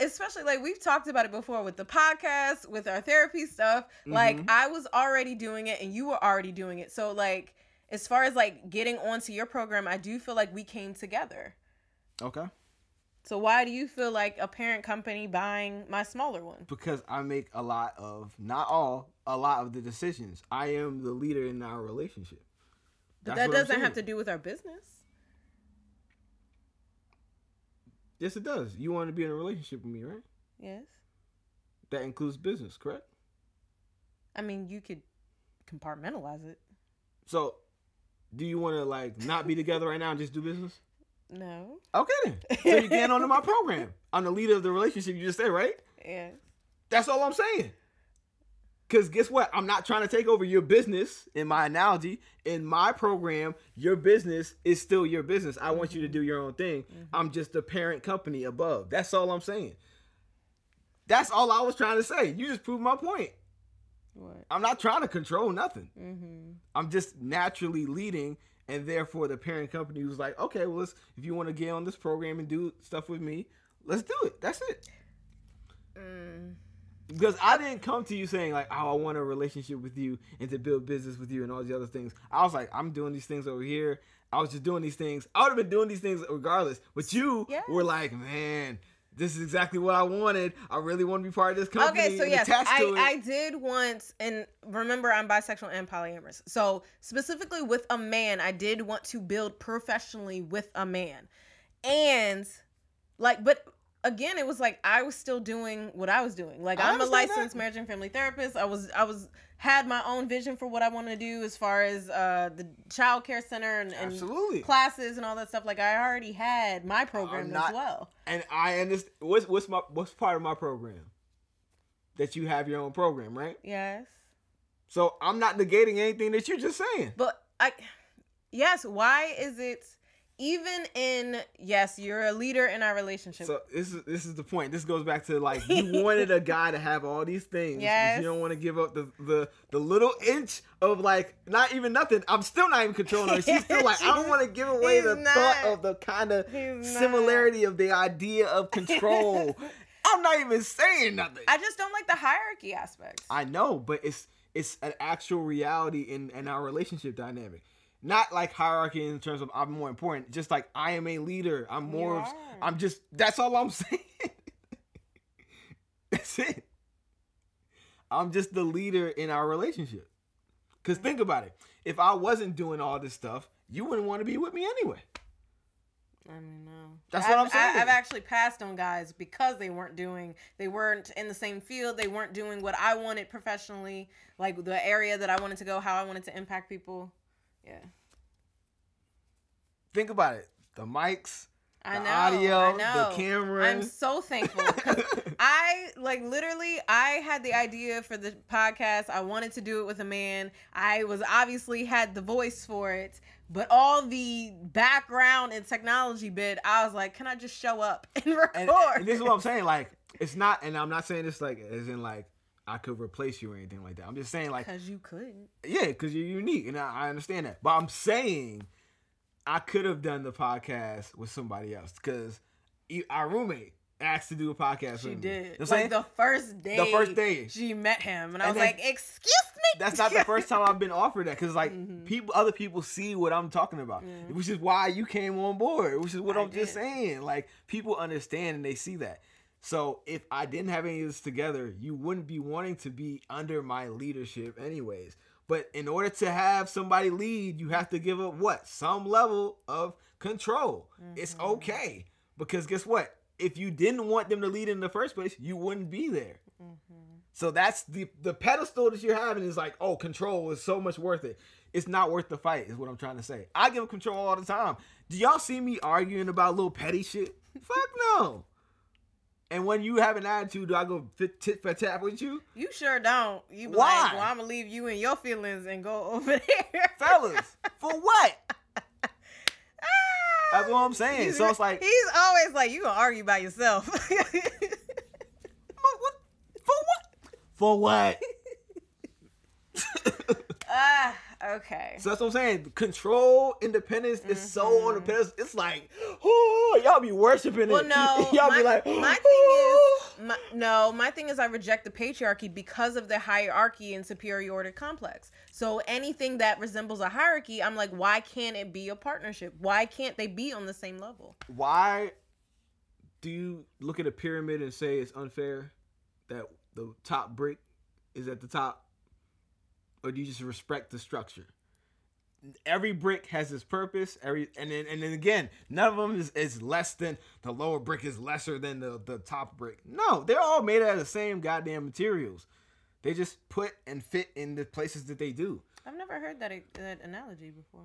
especially like we've talked about it before with the podcast with our therapy stuff like Mhm. i was already doing it and you were already doing it so like as far as like getting onto your program i do feel like we came together Okay. so why do you feel like a parent company buying my smaller one Because I make a lot of, not all, a lot of the decisions. I am the leader in our relationship. but That's that doesn't have to do with our business Yes, it does. You want to be in a relationship with me, right? yes That includes business, correct? i mean you could compartmentalize it So, do you want to like not be together right now and just do business? no Okay then. So you're getting onto my program. I'm the leader of the relationship. You just said right. Yeah. That's all I'm saying. Cause guess what? I'm not trying to take over your business. In my analogy, in my program, your business is still your business. I want you to do your own thing. I'm just the parent company above. That's all I'm saying. That's all I was trying to say. You just proved my point. what I'm not trying to control nothing. mm-hmm I'm just naturally leading, and therefore the parent company was like, okay, well, let's, if you want to get on this program and do stuff with me, let's do it. That's it. mm. Because I didn't come to you saying like, oh, I want a relationship with you and to build business with you and all these other things. I was like, I'm doing these things over here. I was just doing these things. I would have been doing these things regardless. But you were like, man, this is exactly what I wanted. I really want to be part of this company. Okay, so and yes, I. I did once, and remember, I'm bisexual and polyamorous. So specifically with a man, I did want to build professionally with a man, and like, but again, it was like I was still doing what I was doing. Like I I'm a licensed that. marriage and family therapist. I was I was had my own vision for what I want to do as far as uh the child care center and, and classes and all that stuff. Like I already had my program not- as well. And I understand what's what's my what's part of my program? That you have your own program, right? Yes. So I'm not negating anything that you're just saying. But I yes, why is it even in yes, you're a leader in our relationship. So this is this is the point. This goes back to like you wanted a guy to have all these things, Yes. you don't want to give up the the the little inch of like not even nothing. I'm still not even controlling her. She's still like I don't want to give away the not. thought of the kind of not. similarity of the idea of control. I'm not even saying nothing. I just don't like the hierarchy aspects. I know, but it's it's an actual reality in in our relationship dynamic. Not like hierarchy in terms of I'm more important. Just like I am a leader. I'm more. Of- I'm just. That's all I'm saying. that's it. I'm just the leader in our relationship. Cause think about it. If I wasn't doing all this stuff, you wouldn't want to be with me anyway. I mean, no. That's I've, what I'm saying. I, have actually passed on guys because they weren't doing, they weren't in the same field. They weren't doing what I wanted professionally, like the area that I wanted to go, how I wanted to impact people. Yeah, Think about it. The mics, I The know. audio, I know. the camera. I'm so thankful. I like literally I had the idea for the podcast. I wanted to do it with a man. I was obviously had the voice for it, but all the background and technology bit, I was like, can I just show up and record? and, and this is what I'm saying. Like, it's not, and I'm not saying this like as in like I could replace you or anything like that. I'm just saying like, Because you couldn't. yeah, because you're unique, and I, I understand that. But I'm saying I could have done the podcast with somebody else because our roommate asked to do a podcast. She with me. You know did. like saying? the first day. The first day. She met him, and I And was like, "Excuse me." That's not the first time I've been offered that because like Mhm. people, other people see what I'm talking about, Yeah. which is why you came on board. Which is what I I'm just saying. Like people understand and they see that. So if I didn't have any of this together, you wouldn't be wanting to be under my leadership, anyways. But in order to have somebody lead, you have to give up what some level of control. It's Mhm. okay because guess what? If you didn't want them to lead in the first place, you wouldn't be there. Mhm. So that's the the pedestal that you're having is like, oh, control is so much worth it. It's not worth the fight, is what I'm trying to say. I give them control all the time. Do y'all see me arguing about little petty shit? Fuck no. And when you have an attitude, do I go fit, tit for tat with you? You sure don't. You be Why? like, "Well, I'm gonna leave you and your feelings and go over there." Fellas, for what? Ah! That's what I'm saying. So it's like, he's always like, "You gonna argue by yourself." what, what, for what? For what? Ah, okay. So that's what I'm saying. Control, independence is so on the Mhm. pedestal. It's like, oh, y'all be worshiping Well, it. no, y'all my, be like, my "Oh." thing is, my, no, my thing is, I reject the patriarchy because of the hierarchy and superiority complex. So anything that resembles a hierarchy, I'm like, why can't it be a partnership? Why can't they be on the same level? why do you look at a pyramid and say it's unfair that the top brick is at the top or do you just respect the structure every brick has its purpose every and then and then again none of them is, is less than the lower brick is lesser than the, the top brick no they're all made out of the same goddamn materials they just put and fit in the places that they do I've never heard that, that analogy before.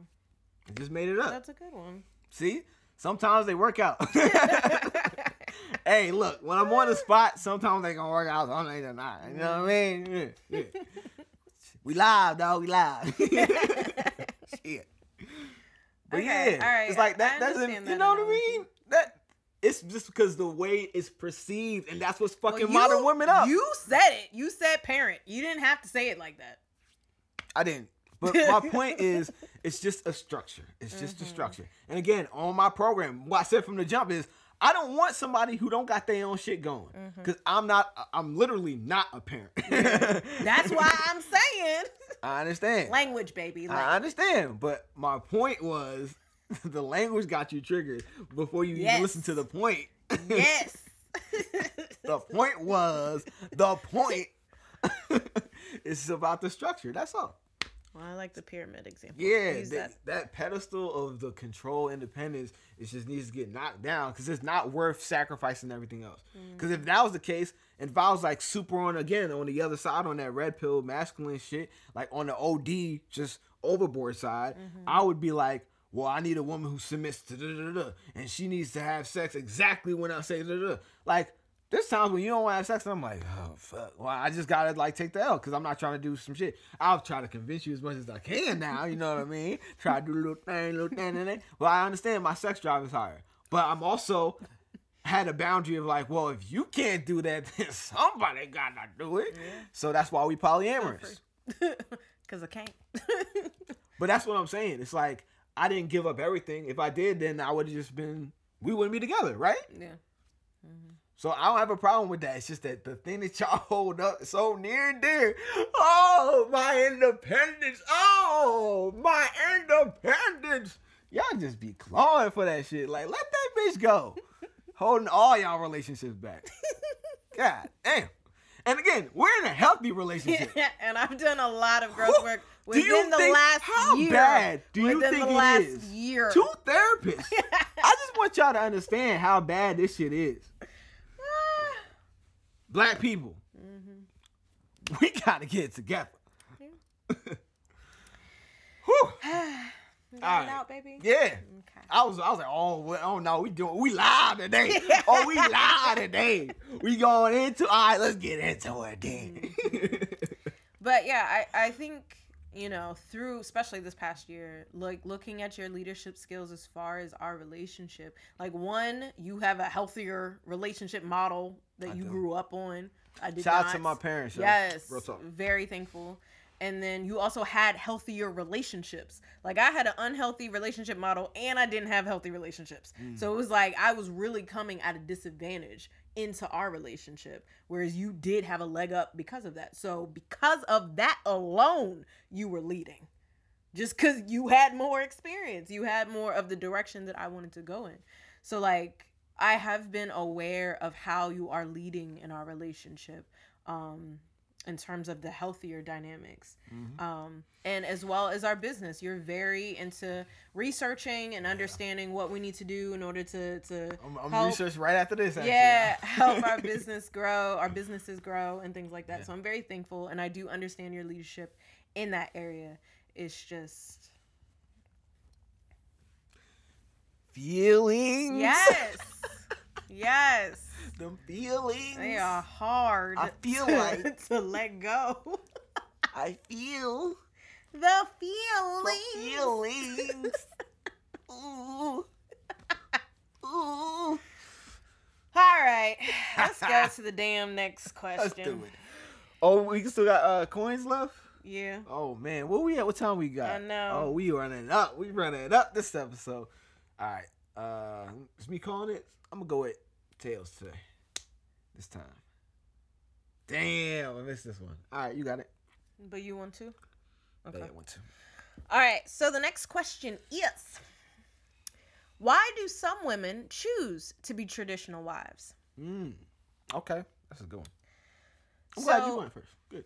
they just made it up That's a good one. See, sometimes they work out. hey, look, when I'm on the spot, sometimes they gonna work out, sometimes they're not. You know what I mean? Yeah, yeah. We live, dog. We live. Shit. But Okay, yeah, all right, it's like I that. Doesn't you know what I mean? That it's just because the way it's perceived, and that's what's fucking Well, modern you- women up. You said it. You said parent. You didn't have to say it like that. I didn't. But my point is, it's just a structure. It's just a Mhm. structure. And again, on my program, what I said from the jump is, I don't want somebody who don't got their own shit going, because I'm not. I'm literally not a parent. That's why I'm saying I understand. language, baby. I understand. But my point was, the language got you triggered before you Yes. even listen to the point. yes. the point was the point. it's about the structure. That's all. Well, I like the pyramid example. Yeah, that, that pedestal of the control independence, it just needs to get knocked down because it's not worth sacrificing everything else. Mm. Because if that was the case, and if I was like super on again on the other side on that red pill masculine shit, like on the OD just overboard side, mm-hmm. I would be like, well, I need a woman who submits to da da da, and she needs to have sex exactly when I say da. da. Like there's times when you don't want to have sex, and I'm like, oh fuck. Well, I just gotta like take the L because I'm not trying to do some shit. I'll try to convince you as much as I can now. You know what I mean? Try to do a little thing, little thing, and then. Well, I understand my sex drive is higher, but I'm also had a boundary of like, well, if you can't do that, then somebody gotta do it. Yeah. So that's why we polyamorous. Because I can't. But that's what I'm saying. It's like I didn't give up everything. If I did, then I would have just been. We wouldn't be together, right? yeah. Mm-hmm. So I don't have a problem with that. It's just that the thing that y'all hold up so near and dear. Oh, my independence. Oh, my independence. Y'all just be clawing for that shit. Like, let that bitch go. Holding all y'all relationships back. God damn. And again, we're in a healthy relationship. Yeah, and I've done a lot of growth work within the think- last how year. bad do you think the it last is? year. Two therapists. I just want y'all to understand how bad this shit is. Black people, Mm-hmm. we gotta get it together. Whew. You All got right. out, baby. Yeah. Okay. I was, I was like, oh, well, oh no, we doing, we live today. oh, we live today. We going into, all right, let's get into it then. But yeah, I, I think, you know, through especially this past year, like looking at your leadership skills as far as our relationship, like one, you have a healthier relationship model that I you do. grew up on. I did Shout out to my parents. yo. Yes. Real talk. Very thankful. And then you also had healthier relationships. Like I had an unhealthy relationship model and I didn't have healthy relationships. Mm. So it was like I was really coming at a disadvantage into our relationship whereas you did have a leg up because of that. So because of that alone, you were leading. Just cuz you had more experience. You had more of the direction that I wanted to go in. So like I have been aware of how you are leading in our relationship. Um in terms of the healthier dynamics Mhm. um, and as well as our business you're very into researching and understanding what we need to do in order to to I'm, I'm help- research right after this. Actually. yeah help our business grow our businesses grow and things like that Yeah. so i'm very thankful and i do understand your leadership in that area it's just Feelings. yes yes The feelings. they are hard I feel to, like- to let go I feel the the feelings feelings. Ooh. Ooh. All right, let's go to the damn next question. Let's do it. Oh, we still got uh, coins left. Yeah. Oh man, what we at? What time we got? I know. Oh, we running up. We running up this episode. All right. Uh, it's me calling it. I'm gonna go with tails today. This time. Damn, I missed this one. All right, you got it. But you want to? Okay. Bad one too. All right. So the next question is Why do some women choose to be traditional wives? Mm. Okay, that's a good one. I'm glad you So- went first. Good.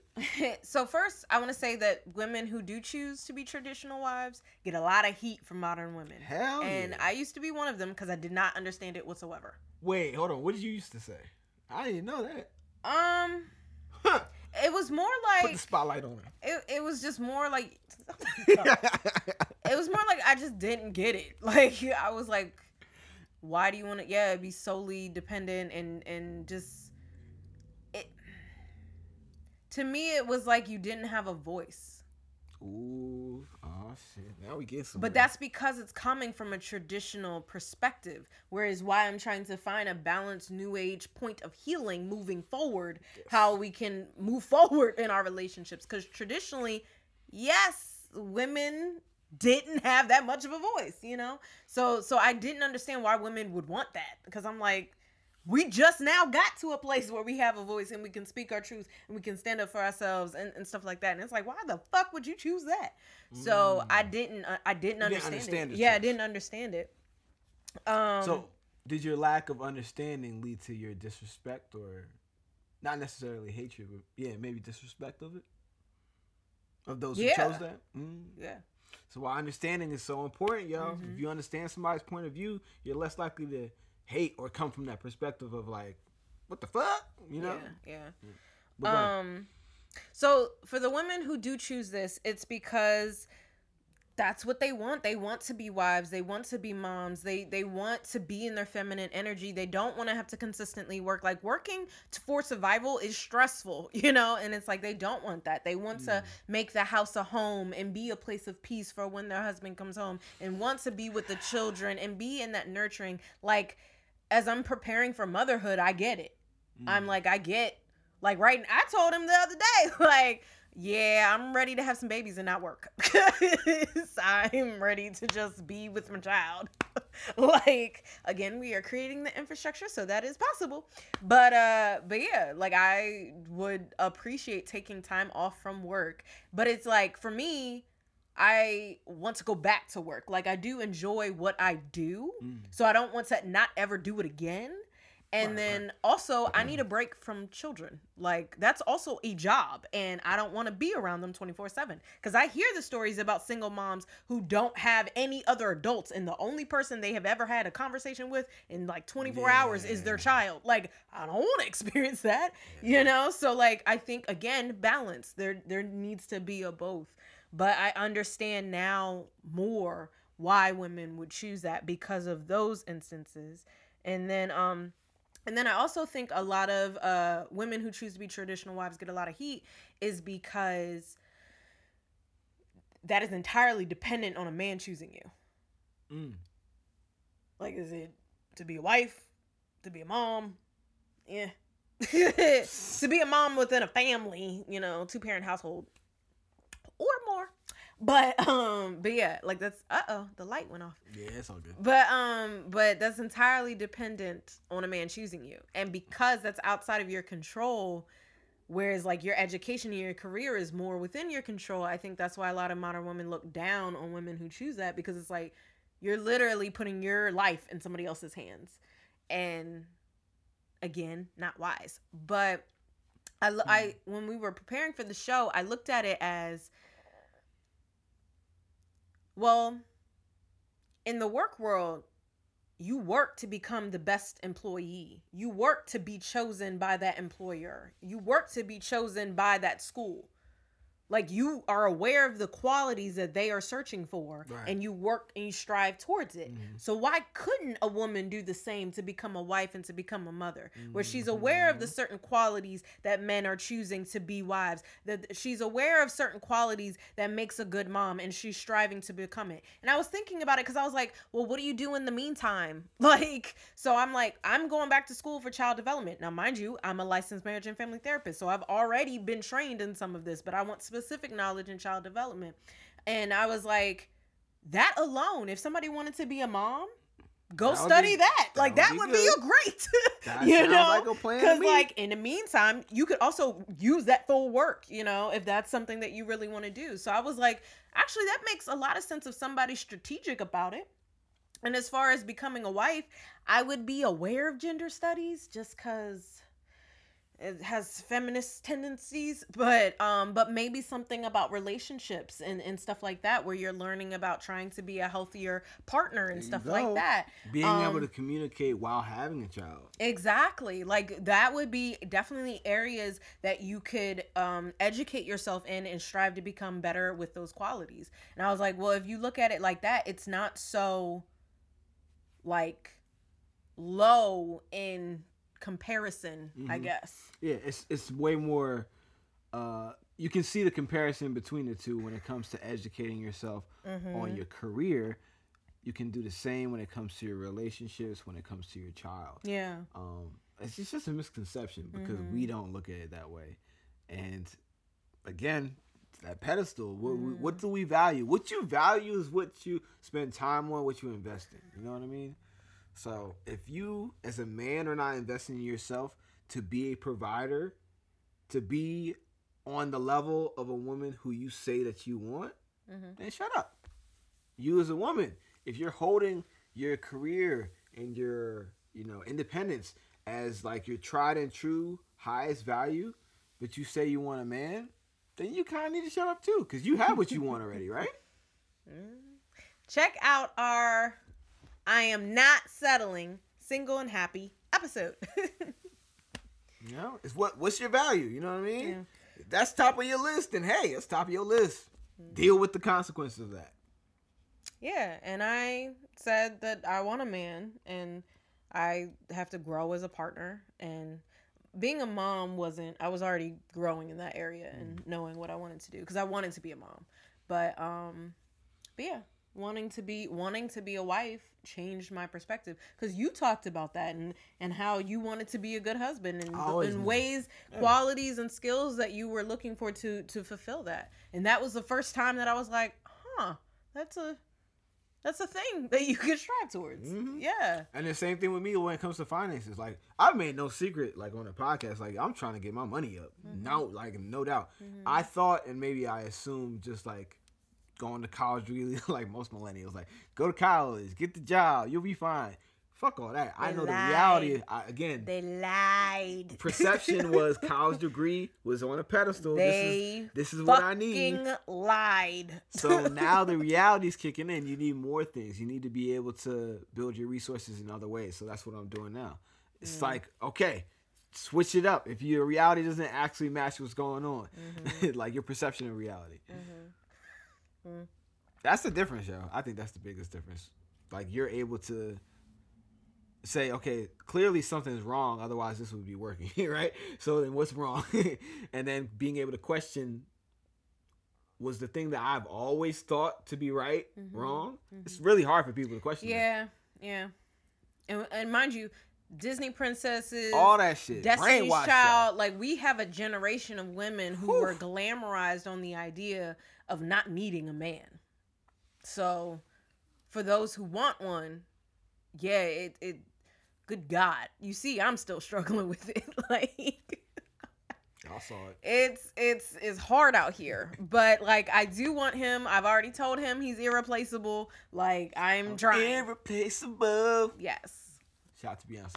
so first, I want to say that women who do choose to be traditional wives get a lot of heat from modern women. Hell and yeah. I used to be one of them because I did not understand it whatsoever. Wait, hold on. What did you used to say? I didn't know that. Um, Huh. it was more Put like the spotlight on it. It was just more like it was more like I just didn't get it. Like I was like, why do you want to? Yeah, be solely dependent and and just. To me, it was like you didn't have a voice. Ooh, oh shit! Now we get some. But that's because it's coming from a traditional perspective. Whereas why I'm trying to find a balanced new age point of healing moving forward, how we can move forward in our relationships. Because traditionally, yes, women didn't have that much of a voice, you know? So so I didn't understand why women would want that. Because I'm like, we just now got to a place where we have a voice and we can speak our truth and we can stand up for ourselves and, and stuff like that. And it's like, why the fuck would you choose that? So I didn't, uh, I didn't Mm. You didn't understand, understand it. it Yeah, I didn't understand it. Um, So, did your lack of understanding lead to your disrespect, or not necessarily hatred, but yeah, maybe disrespect of it? of those who chose that. Mm. Yeah. So why understanding is so important, yo. Mm-hmm. If you understand somebody's point of view, you're less likely to hate or come from that perspective of like, what the fuck, you know? Yeah. Yeah. Ahead. Um, so for the women who do choose this, it's because that's what they want. They want to be wives. They want to be moms. They they want to be in their feminine energy. They don't want to have to consistently work. Like working t- for survival is stressful, you know. And it's like they don't want that. They want to make the house a home and be a place of peace for when their husband comes home and want to be with the children and be in that nurturing. Like as I'm preparing for motherhood, I get it. I'm like, I get like right. I told him the other day, like, yeah, I'm ready to have some babies and not work. I'm ready to just be with my child. like again, we are creating the infrastructure so that is possible. But uh, but yeah, like I would appreciate taking time off from work. But it's like for me. I want to go back to work. Like I do enjoy what I do. Mm. So I don't want to not ever do it again. And Right, then also I need a break from children. Like that's also a job and I don't want to be around them 24/7 cuz I hear the stories about single moms who don't have any other adults and the only person they have ever had a conversation with in like 24 hours is their child. Like I don't want to experience that, you know? So like I think again balance. There there needs to be a both. But I understand now more why women would choose that because of those instances. And then um and then I also think a lot of uh women who choose to be traditional wives get a lot of heat is because that is entirely dependent on a man choosing you. Mm. Like is it to be a wife, to be a mom? Yeah. to be a mom within a family, you know, two parent household. But um but yeah, like that's uh-oh, the light went off. Yeah, it's all good. But um, but that's entirely dependent on a man choosing you, and because that's outside of your control, whereas like your education and your career is more within your control. I think that's why a lot of modern women look down on women who choose that because it's like you're literally putting your life in somebody else's hands, and again, not wise. But I, I when we were preparing for the show, I looked at it as well in the work world, you work to become the best employee. You work to be chosen by that employer. You work to be chosen by that school. Like you are aware of the qualities that they are searching for Right. and you work and you strive towards it. Mhm. So why couldn't a woman do the same to become a wife and to become a mother? Where she's aware of the certain qualities that men are choosing to be wives, that she's aware of certain qualities that makes a good mom and she's striving to become it. And I was thinking about it cuz I was like, well, what do you do in the meantime? Like, so I'm like, I'm going back to school for child development. Now, mind you, I'm a licensed marriage and family therapist, so I've already been trained in some of this, but I want specific knowledge in child development. And I was like, that alone, if somebody wanted to be a mom, go That study be- that. like that would be a great. You know, like a plan to because me. like in the meantime, you could also use that for work. You know, if that's something that you really want to do. So I was like, actually, that makes a lot of sense if somebody's strategic about it. And as far as becoming a wife, I would be aware of gender studies just because it has feminist tendencies but um but maybe something about relationships and and stuff like that where you're learning about trying to be a healthier partner and stuff go. like that Being able Um, to communicate while having a child. Exactly. Like that would be definitely areas that you could um educate yourself in and strive to become better with those qualities. And I was like, well, if you look at it like that, it's not so like low in comparison, I Mhm. guess. Yeah, it's it's way more. Uh, you can see the comparison between the two when it comes to educating yourself Mm-hmm. on your career. You can do the same when it comes to your relationships, when it comes to your child. Yeah. Um, it's just, just a misconception because Mm-hmm. we don't look at it that way. And again, that pedestal. What, Mm-hmm. what do we value? What you value is what you spend time on, what you invest in. You know what I mean? So if you, as a man, are not investing in yourself to be a provider, to be on the level of a woman who you say that you want, Mhm. then shut up. You as a woman, if you're holding your career and your, you know, independence as like your tried and true highest value, but you say you want a man, then you kind of need to shut up too, because you have what you want already, right? Check out our I am not settling, single and happy episode. You know, it's what what's your value? You know what I mean? Yeah. If that's top of your list, then hey, it's top of your list. Deal with the consequences of that. yeah, and I said that I want a man and I have to grow as a partner and being a mom wasn't I was already growing in that area and knowing what I wanted to do because I wanted to be a mom. But um but yeah, wanting to be wanting to be a wife changed my perspective because you talked about that and and how you wanted to be a good husband and in ways Yeah. qualities and skills that you were looking for to to fulfill that and that was the first time that i was like huh that's a that's a thing that you can strive towards Mhm. yeah And the same thing with me when it comes to finances. Like I've made no secret, like on the podcast, like I'm trying to get my money up. No, like no doubt. I thought, and maybe I assumed, just like going to college, really, like most millennials, like go to college, get the job, you'll be fine. Fuck all that. I They know the reality. I, again, they lied perception was college degree was on a pedestal. they this is this is what I need. fucking lied So now the reality's kicking in. You need more things. You need to be able to build your resources in other ways. So that's what I'm doing now. It's mm. like, okay, switch it up. If your reality doesn't actually match what's going on, mm-hmm. like your perception of reality. Mm-hmm. That's the difference, yo. I think that's the biggest difference. Like you're able to say, okay, clearly something's wrong, otherwise this would be working, right? So then what's wrong? and then being able to question was the thing that I've always thought to be right mm-hmm. wrong? Mm-hmm. It's really hard for people to question. that. yeah yeah and, and mind you disney princesses All that shit. Destiny's Child, y'all. like we have a generation of women who Whew. were glamorized on the idea of not needing a man. So, for those who want one, yeah, it it good God. You see, I'm still struggling with it. like I saw it. it's it's it's hard out here. But like I do want him. I've already told him he's irreplaceable. Like I'm trying. Irreplaceable. yes. Shout out to Beyonce.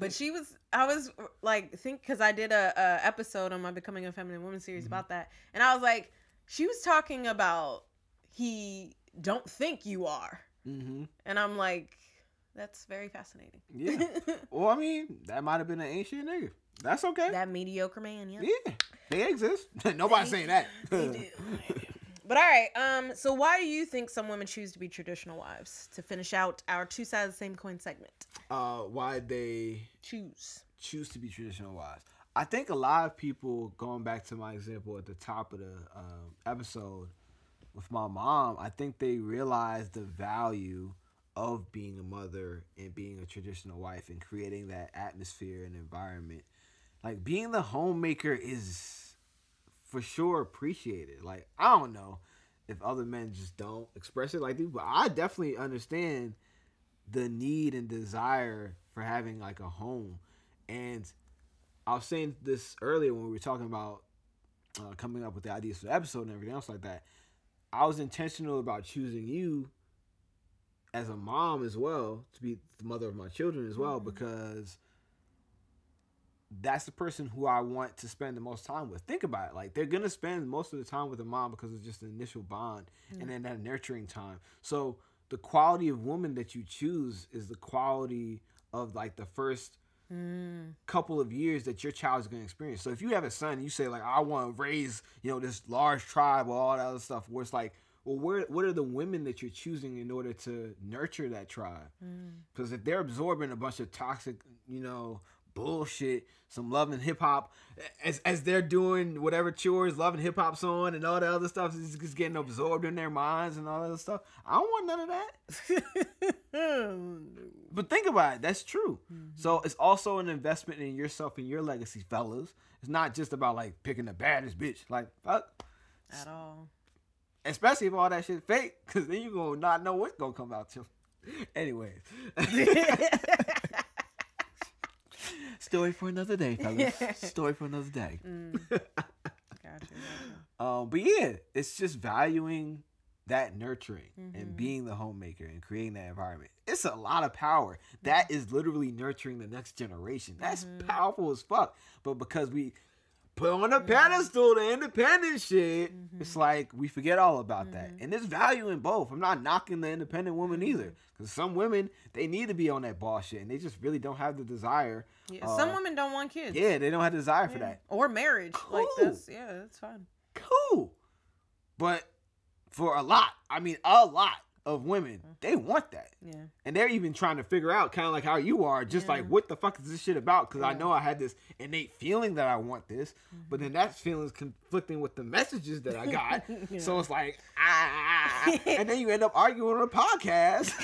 But she was, I was like, think because I did a, a episode on my Becoming a Feminine Woman series Mm-hmm. about that, and I was like, she was talking about he don't think you are, Mm-hmm. and I'm like, that's very fascinating. Yeah. well, I mean, that might have been an ancient nigga. That's okay. that mediocre man, yeah. yeah. They exist. Nobody's saying that. They do. But all right, um, so why do you think some women choose to be traditional wives? To finish out our two sides of the same coin segment, uh, why they choose. choose to be traditional wives. I think a lot of people, going back to my example at the top of the um, episode with my mom, I think they realize the value of being a mother and being a traditional wife and creating that atmosphere and environment. Like being the homemaker is for sure appreciated. Like I don't know if other men just don't express it like this, but I definitely understand the need and desire for having like a home. And I was saying this earlier when we were talking about uh, coming up with the ideas for the episode and everything else like that. I was intentional about choosing you as a mom as well to be the mother of my children as well because that's the person who I want to spend the most time with. Think about it. Like they're gonna spend most of the time with a mom because it's just an initial bond and then that nurturing time. So the quality of woman that you choose is the quality of like the first Mm. couple of years that your child is going to experience. So if you have a son, you say like, I want to raise, you know, this large tribe or all that other stuff. Where it's like, well, where what are the women that you're choosing in order to nurture that tribe? Mm. Because if they're absorbing a bunch of toxic, you know, bullshit, some love and hip hop, as as they're doing whatever chores, love and hip hop's on, and all the other stuff is just getting absorbed in their minds and all that other stuff. I don't want none of that. But think about it, that's true. Mm-hmm. So it's also an investment in yourself and your legacy, fellas. It's not just about like picking the baddest bitch. Like fuck. At all. Especially if all that shit fake, because then you gonna not know what's gonna come out. Too. Anyways. Story for another day, fellas. Story for another day. Mm. Gotcha. gotcha. Um, but yeah, it's just valuing that nurturing and mm-hmm. being the homemaker and creating that environment. It's a lot of power. That mm-hmm. is literally nurturing the next generation. That's mm-hmm. powerful as fuck. But because we put on a mm-hmm. pedestal the independent shit. Mm-hmm. It's like we forget all about that, mm-hmm. and there's value in both. I'm not knocking the independent woman either, because some women they need to be on that boss shit, and they just really don't have the desire. Yeah, uh, some women don't want kids. Yeah, they don't have the desire for that. Or marriage. Like Cool. that's yeah, that's fine. Cool, but for a lot, I mean, a lot of women, they want that. Yeah. And they're even trying to figure out, kind of like how you are, just Yeah. like, what the fuck is this shit about? Because I know I had this innate feeling that I want this, but then that feeling's conflicting with the messages that I got. Yeah. So it's like, ah, and then you end up arguing on a podcast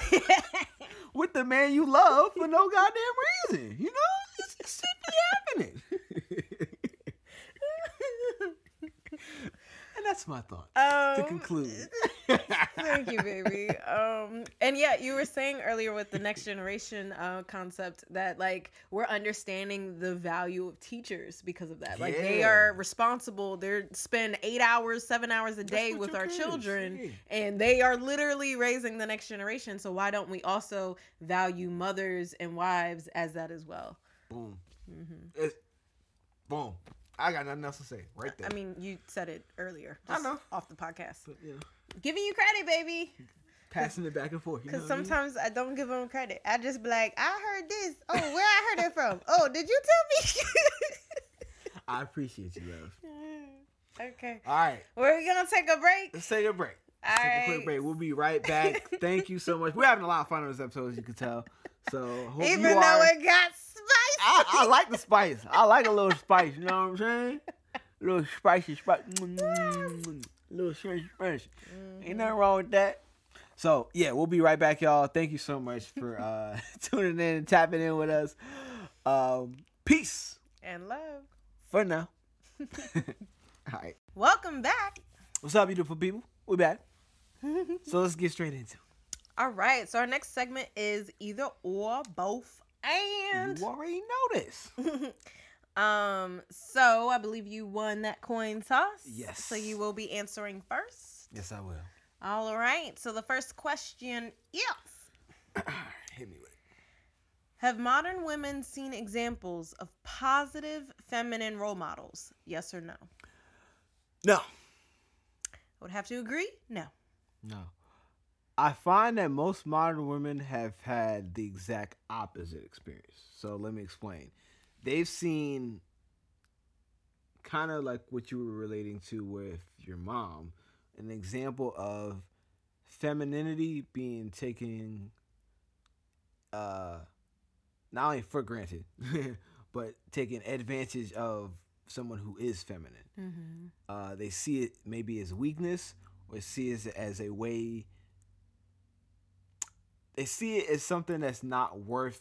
with the man you love for no goddamn reason. You know, it's, it's shit be happening. and that's my thought to Um, conclude. Thank you, baby. Um, and yeah, you were saying earlier with the next generation uh, concept that like we're understanding the value of teachers because of that. Like they are responsible. They're spend eight hours, seven hours a day with our kids, children, yeah. and they are literally raising the next generation. So why don't we also value mothers and wives as that as well? Boom. Mm-hmm. Boom. I got nothing else to say right there. I mean, you said it earlier. I know. off the podcast. but, you know, Giving you credit, baby. passing it back and forth. Because what I mean? sometimes I don't give them credit. I just be like, I heard this. Oh, where I heard it from? Oh, did you tell me? I appreciate you, love. okay. All right, We're going to take a break. let's take a break. All take a quick break. We'll be right back. Thank you so much. We're having a lot of fun on this episode, as you can tell. So hope Even though are. it got spicy. I, I like the spice. I like a little spice. You know what I'm saying? A little spicy spice. little spicy spice. Ain't nothing wrong with that. So yeah, we'll be right back, y'all. Thank you so much for uh tuning in and tapping in with us. Um, peace and love. for now. All right. Welcome back. What's up, beautiful people? We're back. So let's get straight into. All right. So our next segment is either or, both, it. And. You already know this. um. So I believe you won that coin toss. Yes. So you will be answering first. Yes, I will. All right. So the first question is Hit me with it. Have modern women seen examples of positive feminine role models? Yes or no? No. I would have to agree. No. No. I find that most modern women have had the exact opposite experience. So let me explain. They've seen kind of like what you were relating to with your mom, an example of femininity being taken uh not only for granted, but taking advantage of someone who is feminine Mm-hmm. uh, they see it maybe as weakness or see it as a way they see it as something that's not worth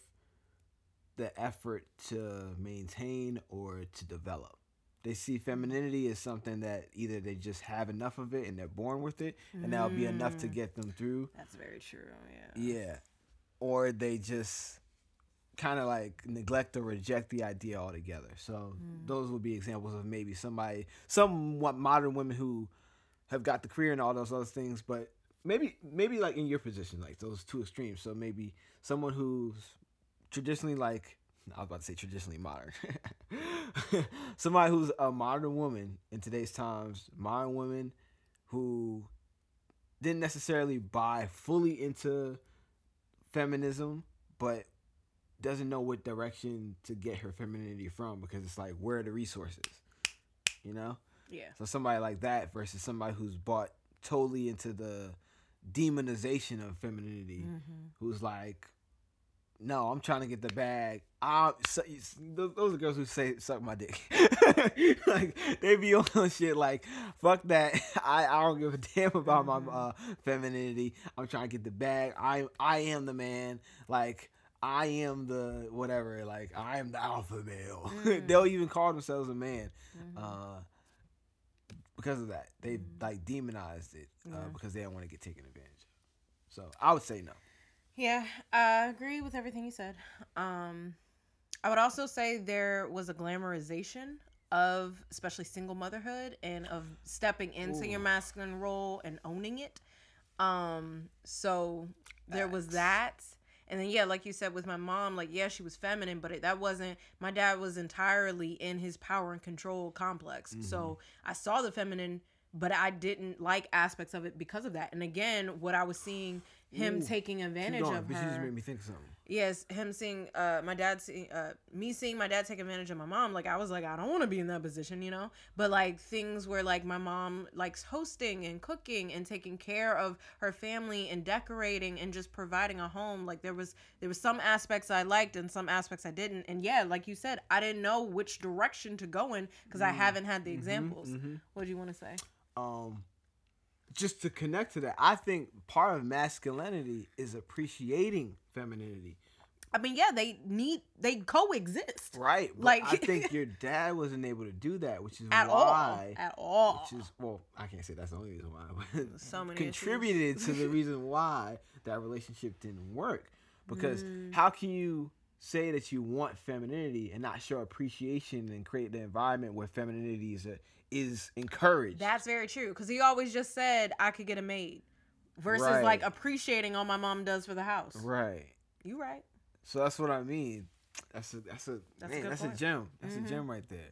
the effort to maintain or to develop they see femininity as something that either they just have enough of it and they're born with it and that'll be enough to Mm. get them through That's very true. Yeah. yeah or they just kind of like neglect or reject the idea altogether. So Mm. those would be examples of maybe somebody, somewhat modern women who have got the career and all those other things, but maybe maybe like in your position, like those two extremes. So maybe someone who's traditionally like I was about to say traditionally modern. somebody who's a modern woman in today's times, modern women who didn't necessarily buy fully into feminism, but doesn't know what direction to get her femininity from because it's like where are the resources, you know? Yeah. So somebody like that versus somebody who's bought totally into the demonization of femininity, Mm-hmm. who's like, no, I'm trying to get the bag. I, so, those, those are girls who say suck my dick. like they be on shit like fuck that. I, I don't give a damn about my uh, femininity. I'm trying to get the bag. I I am the man. Like I am the whatever. Like I am the alpha male. Mm. They'll even call themselves a man Mhm. uh, because of that. They like demonized it uh, Yeah. because they don't want to get taken advantage of. So I would say no. Yeah, I agree with everything you said. Um, I would also say there was a glamorization of especially single motherhood and of stepping into your masculine role and owning it. Um, so there was that. And then yeah, like you said with my mom, like yeah, she was feminine, but it, that wasn't my dad was entirely in his power and control complex. Mm-hmm. So I saw the feminine, but I didn't like aspects of it because of that. And again, what I was seeing him Ooh, taking advantage of you just her. made me think of something. Yes, him seeing uh my dad seeing uh me seeing my dad take advantage of my mom, like I was like, I don't want to be in that position, you know? But like things where like my mom likes hosting and cooking and taking care of her family and decorating and just providing a home, like there was there was some aspects I liked and some aspects I didn't. And yeah, like you said, I didn't know which direction to go in because I haven't had the examples. mhm. What do you want to say? um just to connect to that, I think part of masculinity is appreciating femininity. I mean, yeah, they need they coexist. Right. Like- I think your dad wasn't able to do that, which is At why all. At all. which is well, I can't say that's the only reason why, but So many contributed to the reason why that relationship didn't work. Because Mm. how can you say that you want femininity and not show appreciation and create the environment where femininity is a, is encouraged? That's very true. Because he always just said I could get a maid, versus Right. like appreciating all my mom does for the house. right. You right. So that's what I mean. That's a that's a That's man, good that's a gem. That's Mhm. a gem right there.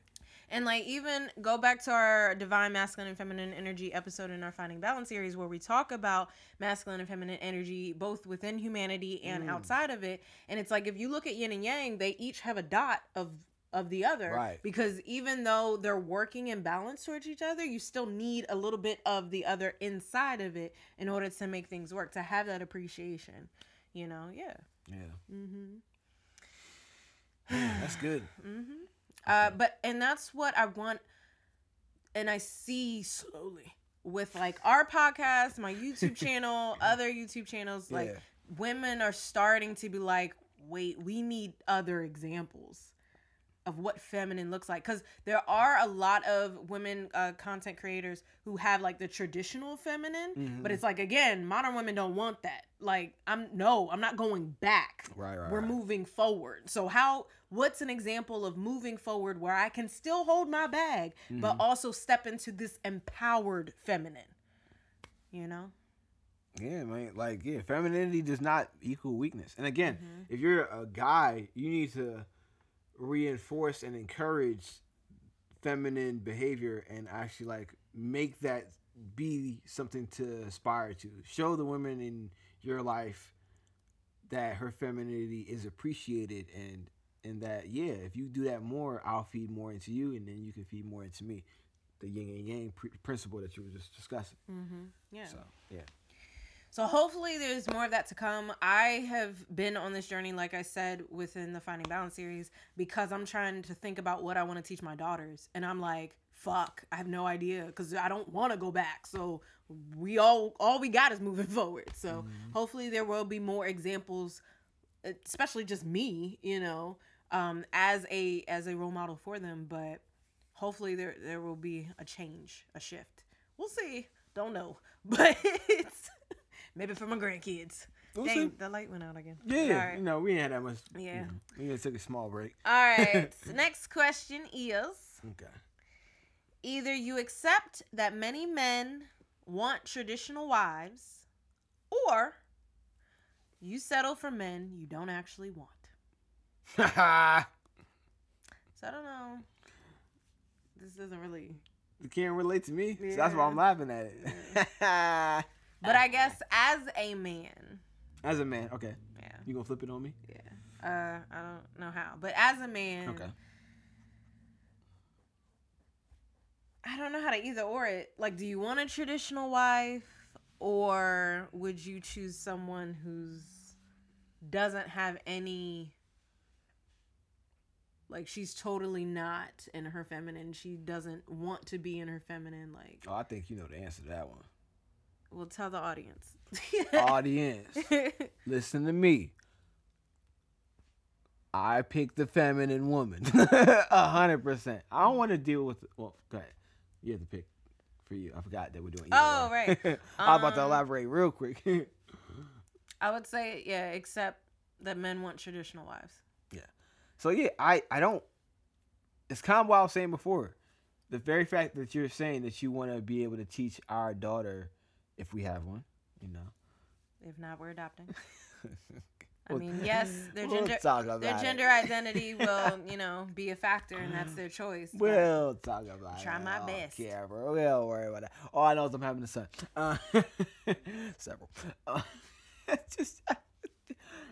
And like even go back to our divine masculine and feminine energy episode in our finding balance series where we talk about masculine and feminine energy both within humanity and Mm. outside of it. And it's like if you look at yin and yang, they each have a dot of of the other Right. because even though they're working in balance towards each other you still need a little bit of the other inside of it in order to make things work to have that appreciation you know yeah Yeah. mm-hmm that's good. Mm-hmm. Uh, but and that's what I want, and I see slowly with like our podcast, my YouTube channel, other YouTube channels. Like Yeah. women are starting to be like, wait, we need other examples of what feminine looks like because there are a lot of women uh, content creators who have like the traditional feminine Mhm. but it's like again modern women don't want that like i'm no i'm not going back Right, right. we're right. moving forward. So how what's an example of moving forward where I can still hold my bag but Mm-hmm. also step into this empowered feminine? You know? Yeah, man. Like, yeah, femininity does not equal weakness. And again, Mm-hmm. if you're a guy, you need to reinforce and encourage feminine behavior and actually like make that be something to aspire to. Show the women in your life that her femininity is appreciated and and that yeah, if you do that more, I'll feed more into you and then you can feed more into me. The yin and yang pr- principle that you were just discussing. Mm-hmm. Yeah. So, yeah. So hopefully there's more of that to come. I have been on this journey, like I said, within the Finding Balance series, because I'm trying to think about what I want to teach my daughters. And I'm like, fuck, I have no idea because I don't want to go back. So we all all we got is moving forward. So hopefully there will be more examples, especially just me, you know, um, as a as a role model for them. But hopefully there there will be a change, a shift. We'll see. Don't know, but it's maybe for my grandkids. We'll Dang, see. the light went out again. Yeah, right. you know, we ain't had that much. Yeah. We just took a small break. All right. so next question is Okay. either you accept that many men want traditional wives, or you settle for men you don't actually want. So I don't know. This doesn't really. you can't relate to me. So that's why I'm laughing at it. But I guess as a man, As a man, okay. yeah, You gonna flip it on me? yeah. Uh, I don't know how, but as a man, Okay. I don't know how to either or it. Like, do you want a traditional wife, or would you choose someone who's doesn't have any? Like, she's totally not in her feminine. She doesn't want to be in her feminine. Like, Oh, I think you know the answer to that one. We'll tell the audience. Audience, listen to me. I pick the feminine woman. A hundred percent. I don't want to deal with. Well, go ahead. You have to pick for you. I forgot that we're doing. Oh, or. right. I was about to Um, elaborate real quick. I would say, yeah, except that men want traditional wives. Yeah. So yeah, I I don't. It's kind of what I was saying before. The very fact that you're saying that you want to be able to teach our daughter, if we have one, you know. If not, we're adopting. I mean, yes, their We'll gender their it. gender identity will, you know, be a factor, and that's their choice. We'll talk about Try it. my I best. Yeah, bro. We don't worry about that. All I know is I'm having a son. Uh, several. Uh, just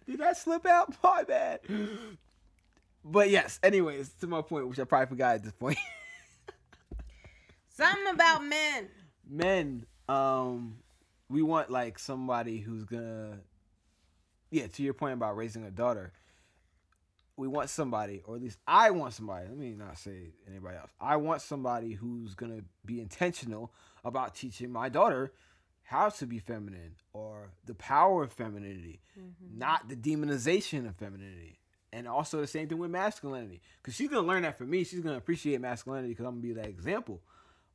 did that slip out? My bad. But yes. Anyways, to my point, which I probably forgot at this point. Something about men. Men, um, we want like somebody who's gonna. Yeah, to your point about raising a daughter, we want somebody, or at least I want somebody. Let me not say anybody else. I want somebody who's gonna be intentional about teaching my daughter how to be feminine or the power of femininity, not the demonization of femininity. And also the same thing with masculinity, because she's gonna learn that from me. She's gonna appreciate masculinity because I'm gonna be that example.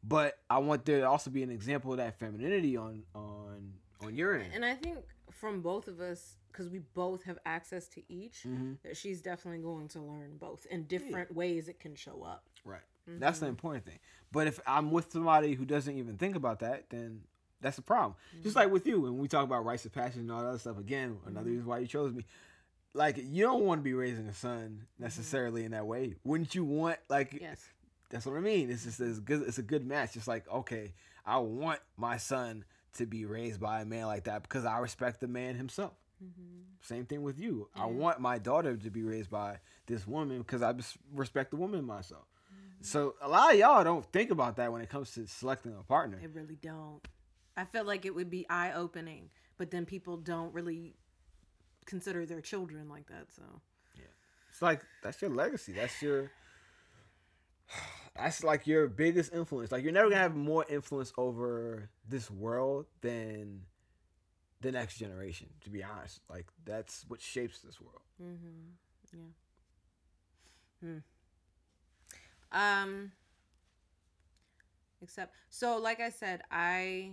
But I want there to also be an example of that femininity on on on your end. And I think from both of us, because we both have access to each, Mhm. that she's definitely going to learn both in different ways it can show up. Right. That's the mm-hmm. important thing. But if I'm with somebody who doesn't even think about that, then that's a problem. Just mm-hmm. like with you, when we talk about rights of passion and all that other stuff, again, another mm-hmm. reason why you chose me. Like, you don't want to be raising a son necessarily in that way. Wouldn't you want, like, Yes. That's what I mean. It's just it's good. It's a good match. Just like, okay, I want my son to be raised by a man like that because I respect the man himself. Same thing with you. I want my daughter to be raised by this woman because I respect the woman myself. So a lot of y'all don't think about that when it comes to selecting a partner. They really don't. I feel like it would be eye opening, but then people don't really consider their children like that. So yeah, It's like that's your legacy. That's your that's like your biggest influence. Like you're never gonna have more influence over this world than the next generation. To be honest, like that's what shapes this world. Mm-hmm. Yeah. Hmm. Um. Except, so like I said, I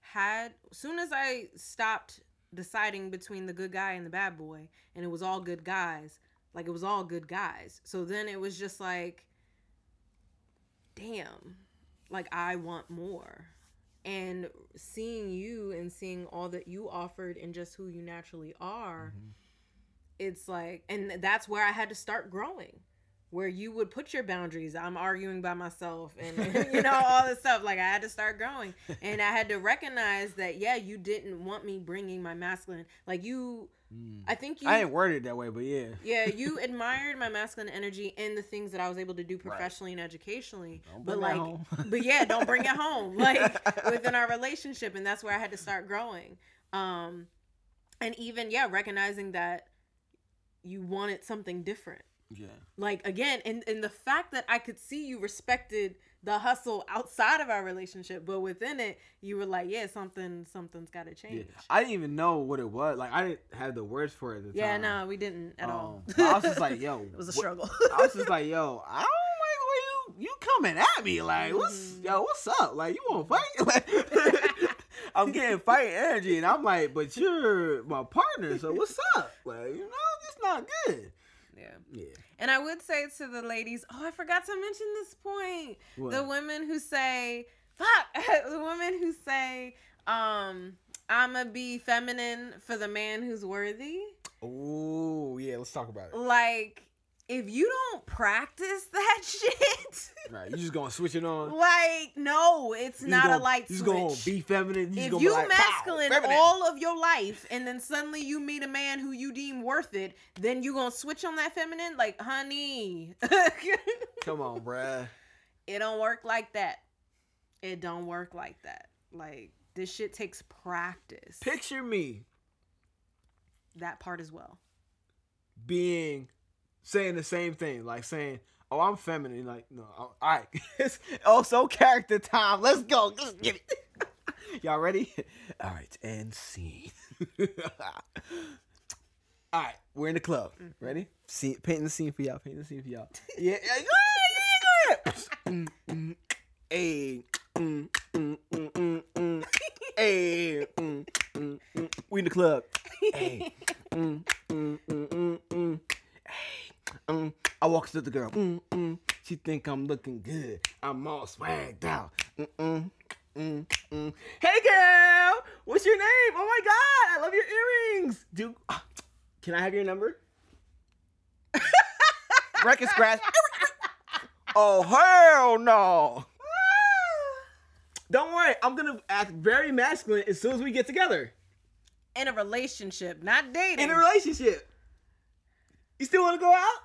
had soon as I stopped deciding between the good guy and the bad boy, and it was all good guys. Like it was all good guys. So then it was just like, damn, like I want more. And seeing you and seeing all that you offered and just who you naturally are, mm-hmm. it's like and that's where i had to start growing where you would put your boundaries. I'm arguing by myself and you know all this stuff. Like i had to start growing. And i had to recognize that yeah you didn't want me bringing my masculine like you i think you I ain't worded that way, but yeah. yeah you admired my masculine energy and the things that i was able to do professionally and educationally. Don't but like home. but yeah don't bring it home like within our relationship. And that's where i had to start growing. Um and even yeah recognizing that you wanted something different Yeah. like again and and the fact that i could see you respected the hustle outside of our relationship but within it you were like yeah something something's got to Yeah. change I didn't even know what it was. Like I didn't have the words for it at the yeah, time. no we didn't at all Um, but I was just like, yo. it was a struggle I was just like, yo, I don't like the way you you coming at me. Like, what's Mhm. yo, what's up? Like, you want to fight? Like, I'm getting fighting energy, and I'm like, but you're my partner, so what's up? Like, you know, it's not good. Yeah. And i would say to the ladies oh i forgot to mention this point. What? the women who say fuck. The women who say um i'ma be feminine for the man who's worthy. Oh yeah, let's talk about it. like if you don't practice that shit Right, you just gonna switch it on. like no it's You not gonna, a light You switch gonna be feminine. You just if gonna you be like, masculine feminine." all of your life and then suddenly you meet a man who you deem worth it then you gonna switch on that feminine like honey Come on, bruh. it don't work like that it don't work like that like this shit takes practice Picture me that part as well being saying the same thing, like saying, "Oh, I'm feminine." Like, no, all right. it's also character time. Let's go. Let's get it. Y'all ready? All right, and scene. all right, we're in the club. Ready? See, painting the scene for y'all. Painting the scene for y'all. Yeah, yeah, go ahead, go ahead. Mm, mm, Hey, mm, mm, mm, mm, mm. Hey, mm, mm, mm. we in the club. Hey, mm, I walk to the girl. Mm, mm. She think I'm looking good. I'm all swagged out. Mm, mm, mm, mm. Hey, girl, what's your name? Oh my God, I love your earrings. Do Can I have your number? Record scratch. oh hell no! Don't worry, I'm gonna act very masculine as soon as we get together In a relationship, not dating. in a relationship. You still want to go out?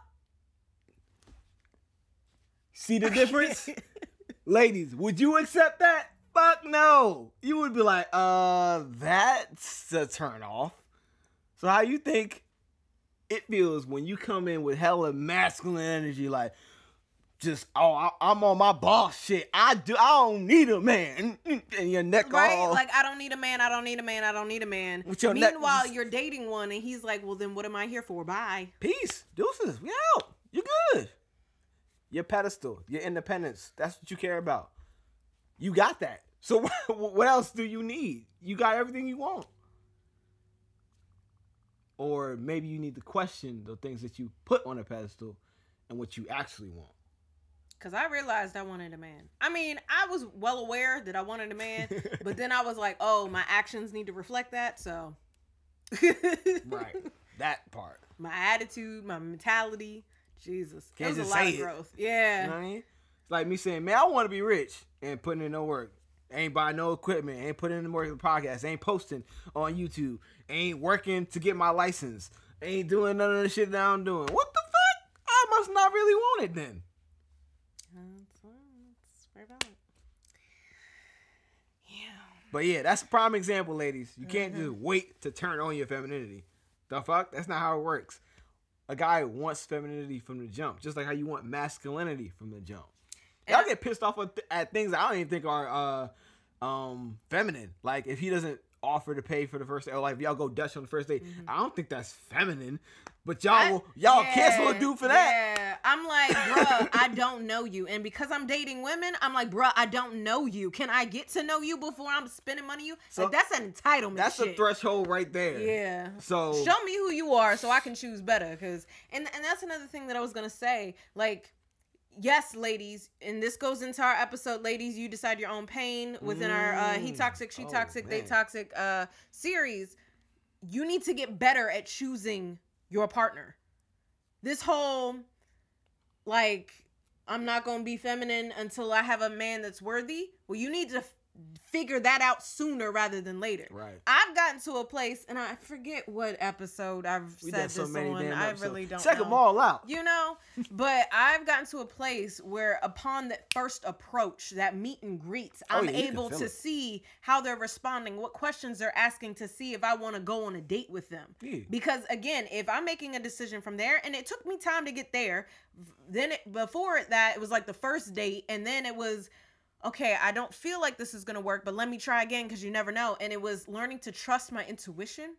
See the difference, ladies? Would you accept that? Fuck no. You would be like, uh, that's a turn off. So how you think it feels when you come in with hella masculine energy, like just oh I, I'm on my boss shit. I do. I don't need a man. And your neck Right? all Like, I don't need a man. I don't need a man. I don't need a man. With your neck- Meanwhile, you're dating one, and he's like, well, then what am I here for? Bye. peace, deuces. We out. You good. Your pedestal, your independence. That's what you care about. You got that. So what else do you need? You got everything you want. Or maybe you need to question the things that you put on a pedestal and what you actually want. Because I realized I wanted a man. I mean, I was well aware that I wanted a man, but then I was like, oh, my actions need to reflect that. So, Right. that part. my attitude, my mentality. Jesus. Can't it was a lot of it. growth. Yeah. You know what I mean? It's like me saying, man, I want to be rich and putting in no work. Ain't buying no equipment. Ain't putting in the work of the podcast. Ain't posting on YouTube. Ain't working to get my license. Ain't doing none of the shit that I'm doing. What the fuck? I must not really want it then. That's, that's. Yeah. But yeah, that's a prime example, ladies. You can't just wait to turn on your femininity. The fuck? That's not how it works. A guy wants femininity from the jump, just like how you want masculinity from the jump. Y'all And get pissed off at, at things I don't even think are uh, um, feminine. Like if he doesn't offer to pay for the first date, or like y'all go Dutch on the first date, I don't think that's feminine. But y'all I- y'all yeah, cancel a dude for that. Yeah, I'm like, bruh, I don't know you, and because I'm dating women, I'm like, bruh, I don't know you. Can I get to know you before I'm spending money on you? So- like that's an entitlement. That's shit. a threshold right there. Yeah. So Show me who you are so I can choose better. Cause and and that's another thing that I was gonna say. Like, yes, ladies, and this goes into our episode, ladies. You decide your own pain within our uh, he Mm. toxic, she Oh, toxic, they toxic uh series. You need to get better at choosing your partner. This whole like I'm not gonna be feminine until I have a man that's worthy. Well, you need to figure that out sooner rather than later. right. I've gotten to a place, and I forget what episode I've We said so this on. I really don't Check know. them all out. You know, but I've gotten to a place where, upon that first approach, that meet and greets, Oh, I'm yeah, able to it. see how they're responding, what questions they're asking to see if I want to go on a date with them. Yeah. Because again, if I'm making a decision from there, and it took me time to get there, then it, before that it was like the first date, and then it was okay. I don't feel like this is gonna work, but let me try again because you never know. And it was learning to trust my intuition.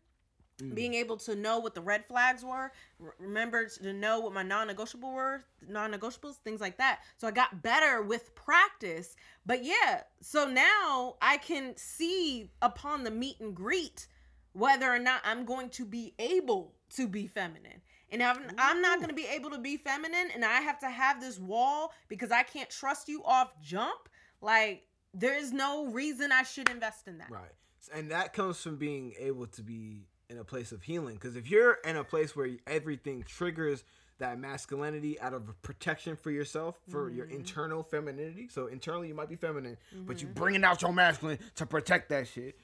Mm. Being able to know what the red flags were, remember to know what my non-negotiable were, non-negotiables, things like that. So I got better with practice. But yeah, so now I can see upon the meet and greet whether or not I'm going to be able to be feminine. And if I'm not going to be able to be feminine and I have to have this wall because I can't trust you off jump, like there is no reason I should invest in that. Right. And that comes from being able to be in a place of healing. Because if you're in a place where everything triggers that masculinity out of protection for yourself, for your mm-hmm. internal femininity. So internally you might be feminine, but you mm-hmm. bringing out your masculine to protect that shit.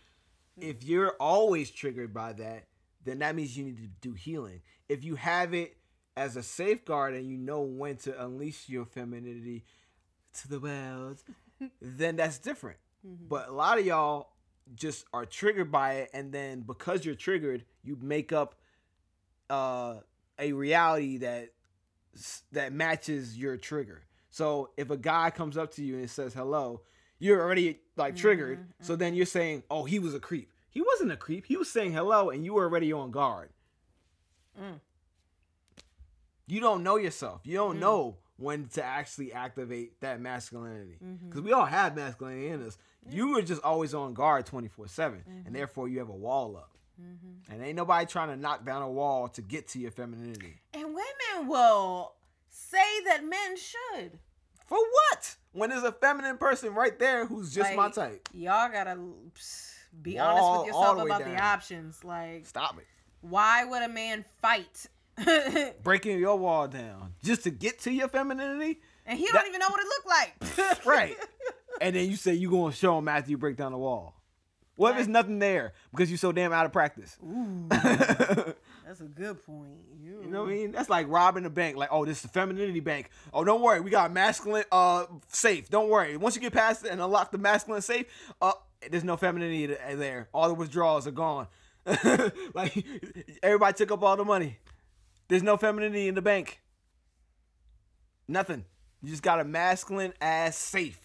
Mm. If you're always triggered by that, then that means you need to do healing. If you have it as a safeguard and you know when to unleash your femininity to the world, then that's different. But a lot of y'all just are triggered by it, and then because you're triggered, you make up uh, a reality that that matches your trigger. So if a guy comes up to you and says hello, you're already like triggered. So then you're saying, "Oh, he was a creep." He wasn't a creep. He was saying hello, and you were already on guard. Mm. You don't know yourself. You don't know when to actually activate that masculinity Mm-hmm. because we all have masculinity in us. You were just always on guard twenty four seven, Mm-hmm. and therefore you have a wall up. And ain't nobody trying to knock down a wall to get to your femininity. And women will say that men should. For what? When there's a feminine person right there who's just my type. Y'all gotta be Wall honest with yourself the about the options. Like, Stop it. Why would a man fight? Breaking your wall down just to get to your femininity, and he don't even know what it looked like. right? and then you say you gonna show him after you break down the wall. What if there's nothing there because you're so damn out of practice? Ooh, that's a good point. You know what I mean? That's like robbing a bank. Like, oh, this is the femininity bank. Oh, don't worry, we got a masculine uh safe. Don't worry. Once you get past it and unlock the masculine safe, uh, there's no femininity there. All the withdrawals are gone. like everybody took up all the money. There's no femininity in the bank. Nothing. You just got a masculine ass safe,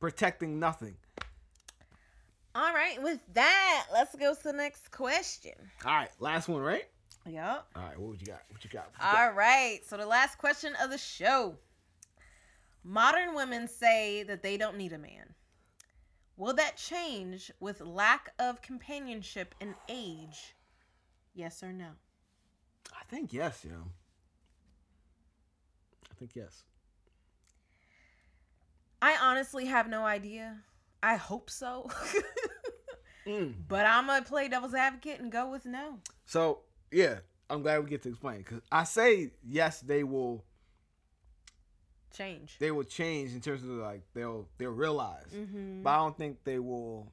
protecting nothing. All right, with that, let's go to the next question. All right, last one, right? Yep. All right, what would you got? What you got? What you got? All right. So the last question of the show. Modern women say that they don't need a man. Will that change with lack of companionship and age? Yes or no? I think yes, yo. I think yes. I honestly have no idea. I hope so. Mm. but I'm going to play devil's advocate and go with no. So yeah, I'm glad we get to explain because I say yes, they will. Change. They will change in terms of like they'll they'll realize, Mm-hmm. but I don't think they will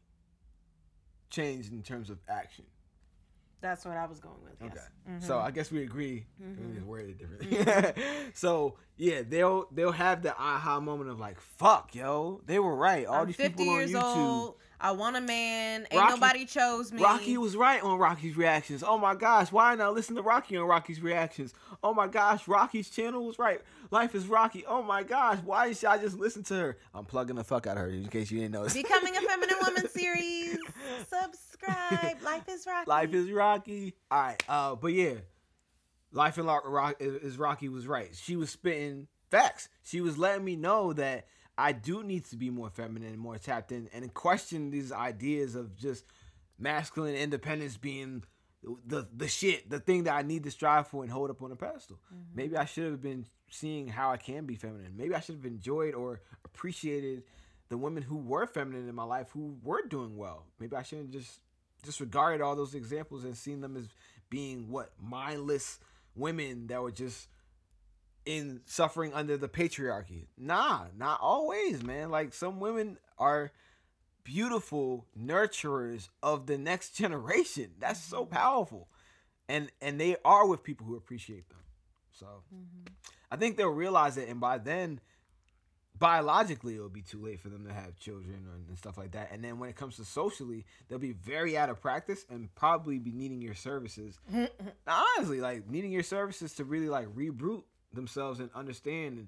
change in terms of action. That's what I was going with. Okay. Yes. Mhm. So I guess we agree. Mhm. We just worded differently. so yeah, they'll they'll have the aha moment of like, fuck, yo, they were right. All I'm these 50 people on YouTube. old. I want a man. Ain't Rocky- nobody chose me. Rocky was right on Rocky's reactions. Oh my gosh, why not listen to Rocky on Rocky's reactions? Oh my gosh, Rocky's channel was right. Life is Rocky. Oh my gosh, why should I just listen to her? I'm plugging the fuck out of her in case you didn't know. Becoming a Feminine Woman series. Subscribe. Life is Rocky. Life is Rocky. All right, uh, but yeah, Life in Rock, Rock is Rocky was right. She was spitting facts. She was letting me know that I do need to be more feminine and more tapped in, and question these ideas of just masculine independence being the the shit, the thing that I need to strive for and hold up on a pedestal. Mm-hmm. Maybe I should have been seeing how I can be feminine. Maybe I should have enjoyed or appreciated the women who were feminine in my life who were doing well. Maybe I shouldn't just disregarded all those examples and seen them as being what mindless women that were just in suffering under the patriarchy. Nah, not always, man. Like some women are beautiful nurturers of the next generation. That's so powerful. And and they are with people who appreciate them. So mm-hmm. I think they'll realize it and by then biologically it'll be too late for them to have children and stuff like that. And then when it comes to socially, they'll be very out of practice and probably be needing your services. Now, honestly, like needing your services to really like reboot themselves and understand and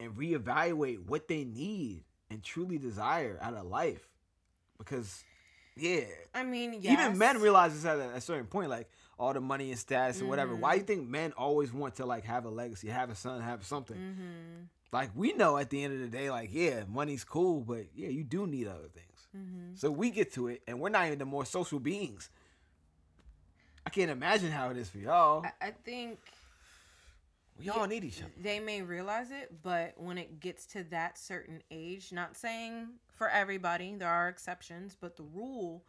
and reevaluate what they need and truly desire out of life. Because yeah, I mean, yes. even men realize this at a, certain point, like all the money and status and whatever. Mm-hmm. Why do you think men always want to like have a legacy, have a son, have something? Mm-hmm. Like we know at the end of the day, like yeah, money's cool, but yeah, you do need other things. Mm-hmm. So we get to it, and we're not even the more social beings. I can't imagine how it is for y'all. I, I think We all need each other. they may realize it, but when it gets to that certain age, not saying for everybody, there are exceptions, but the rule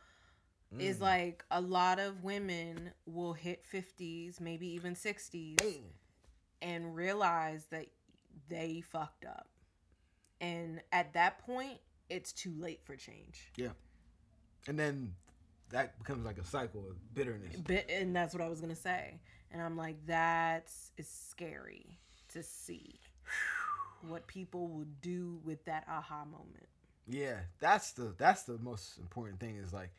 Mm. is like a lot of women will hit 50s, maybe even 60s, and realize that they fucked up. And at that point, it's too late for change. Yeah. And then that becomes like a cycle of bitterness. Bit, and that's what I was gonna say. And I'm like, that's is scary to see what people will do with that aha moment. Yeah, that's the that's the most important thing. Is like,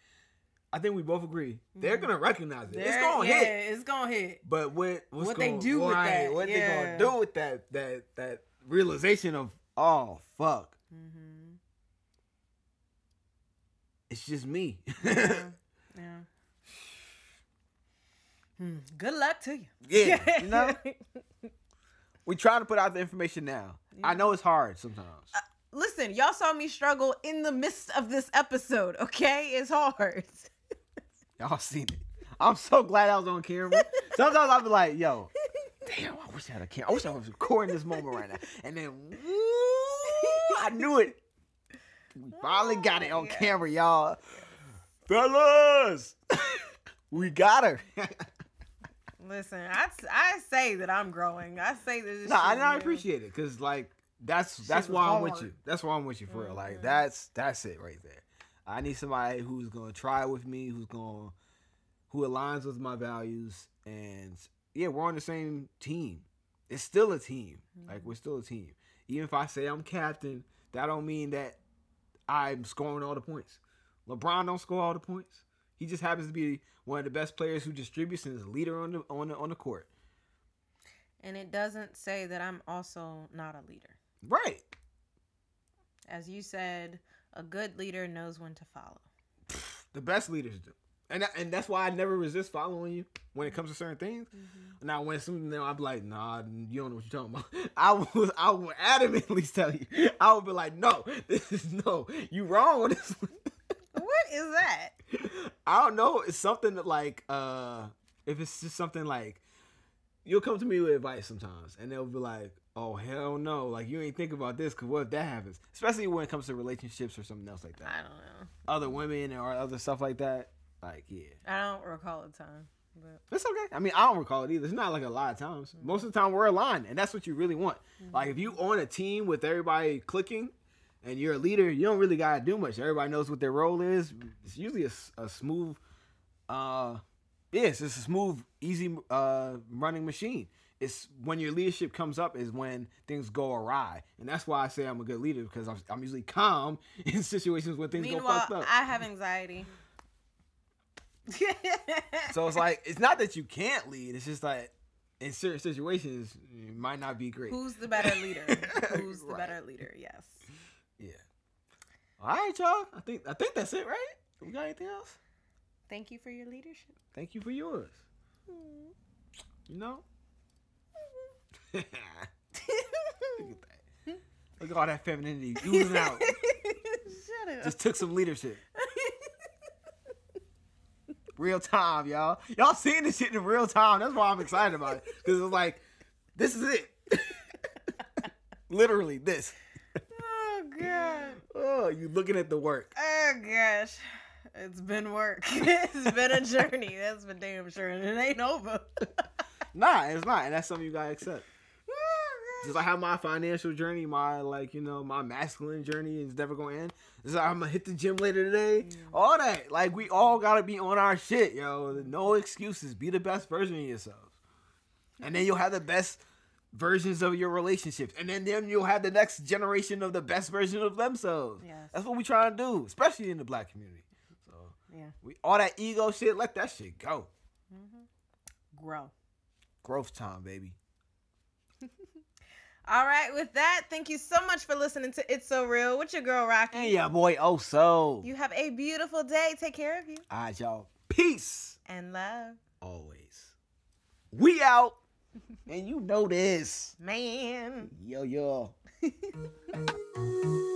I think we both agree they're Mhm. gonna recognize it. it's gonna hit. yeah, hit. It's gonna hit. But what what's What they gonna- do with that, What they yeah. gonna do with that that that realization of oh fuck, Mm-hmm. it's just me. Yeah. yeah. Hmm. Good luck to you. yeah, you know. We trying to put out the information now. I know it's hard sometimes. Listen, y'all saw me struggle in the midst of this episode. Okay, it's hard. Y'all seen it. I'm so glad I was on camera. Sometimes I'll be like, yo, damn, I wish I had a camera. I wish I was recording this moment right now. And then, woo, I knew it. We finally got it on Yeah. camera, y'all. Fellas, We got her. Listen, I, I say that I'm growing. I say that. This no, I, I appreciate it because like that's that's why I'm with you. That's why I'm with you for real. Mhm. Like that's that's it right there. I need somebody who's gonna try with me, who's gonna who aligns with my values, and yeah, we're on the same team. It's still a team. Like we're still a team. Even if I say I'm captain, that don't mean that I'm scoring all the points. LeBron don't score all the points. He just happens to be one of the best players who distributes and is a leader on the on the on the court. And it doesn't say that I'm also not a leader. Right. As you said, a good leader knows when to follow. The best leaders do. And and that's why I never resist following you when it comes to certain things. Mm-hmm. Now when something I'm like, nah, you don't know what you're talking about. I was I would adamantly tell you. I would be like, no, this is no, you wrong on this one. Is that? I don't know. It's something that like uh if it's just something like you'll come to me with advice sometimes and they'll be like, Oh hell no, like you ain't think about this because what if that happens? Especially when it comes to relationships or something else like that. I don't know. Other women or other stuff like that. Like, yeah. I don't recall a time. But It's okay. I mean, I don't recall it either. It's not like a lot of times. Most of the time, we're aligned, and that's what you really want. Like, if you on a team with everybody clicking, and you're a leader, you don't really gotta do much. Everybody knows what their role is. It's usually a smooth, uh, yeah, it's a smooth, easy uh running machine. It's when your leadership comes up is when things go awry, and that's why I say I'm a good leader because I'm, I'm usually calm in situations when things go fucked up. I have anxiety. So it's like it's not that you can't lead. It's just like in certain situations it might not be great. Who's the better leader? Who's the Right. better leader? Yes. All right, y'all. I think I think that's it, right? We got anything else? Thank you for your leadership. Thank you for yours. You know. Look at that. Look at all that femininity oozing out. Shut up. Just took some leadership. Real time, y'all. Y'all seeing this shit in real time. That's why I'm excited about it. Because it's like, this is it. Literally, this. Oh god. Oh, you looking at the work. Oh gosh. It's been work. it's been a journey. That's for damn sure. And it ain't over. Nah, it's not. And that's something you gotta accept. Oh, Just like how my financial journey, my like, you know, my masculine journey is never gonna end. It's like I'm gonna hit the gym later today. Mm. All that. Like we all gotta be on our shit, yo. No excuses. Be the best version of yourselves. And then you'll have the best versions of your relationships. And then, then you'll have the next generation of the best version of themselves. Yes. That's what we trying to do, especially in the black community. So Yeah. we all that ego shit, let that shit go. Mm-hmm. Grow. Growth time, baby. All right, with that, thank you so much for listening to It's So Real with your girl Rocky. Hey, yeah, boy. Oh, so. You have a beautiful day. Take care of you All right, y'all. Peace. and love. Always. We out. And you know this. Man. Yo, yo.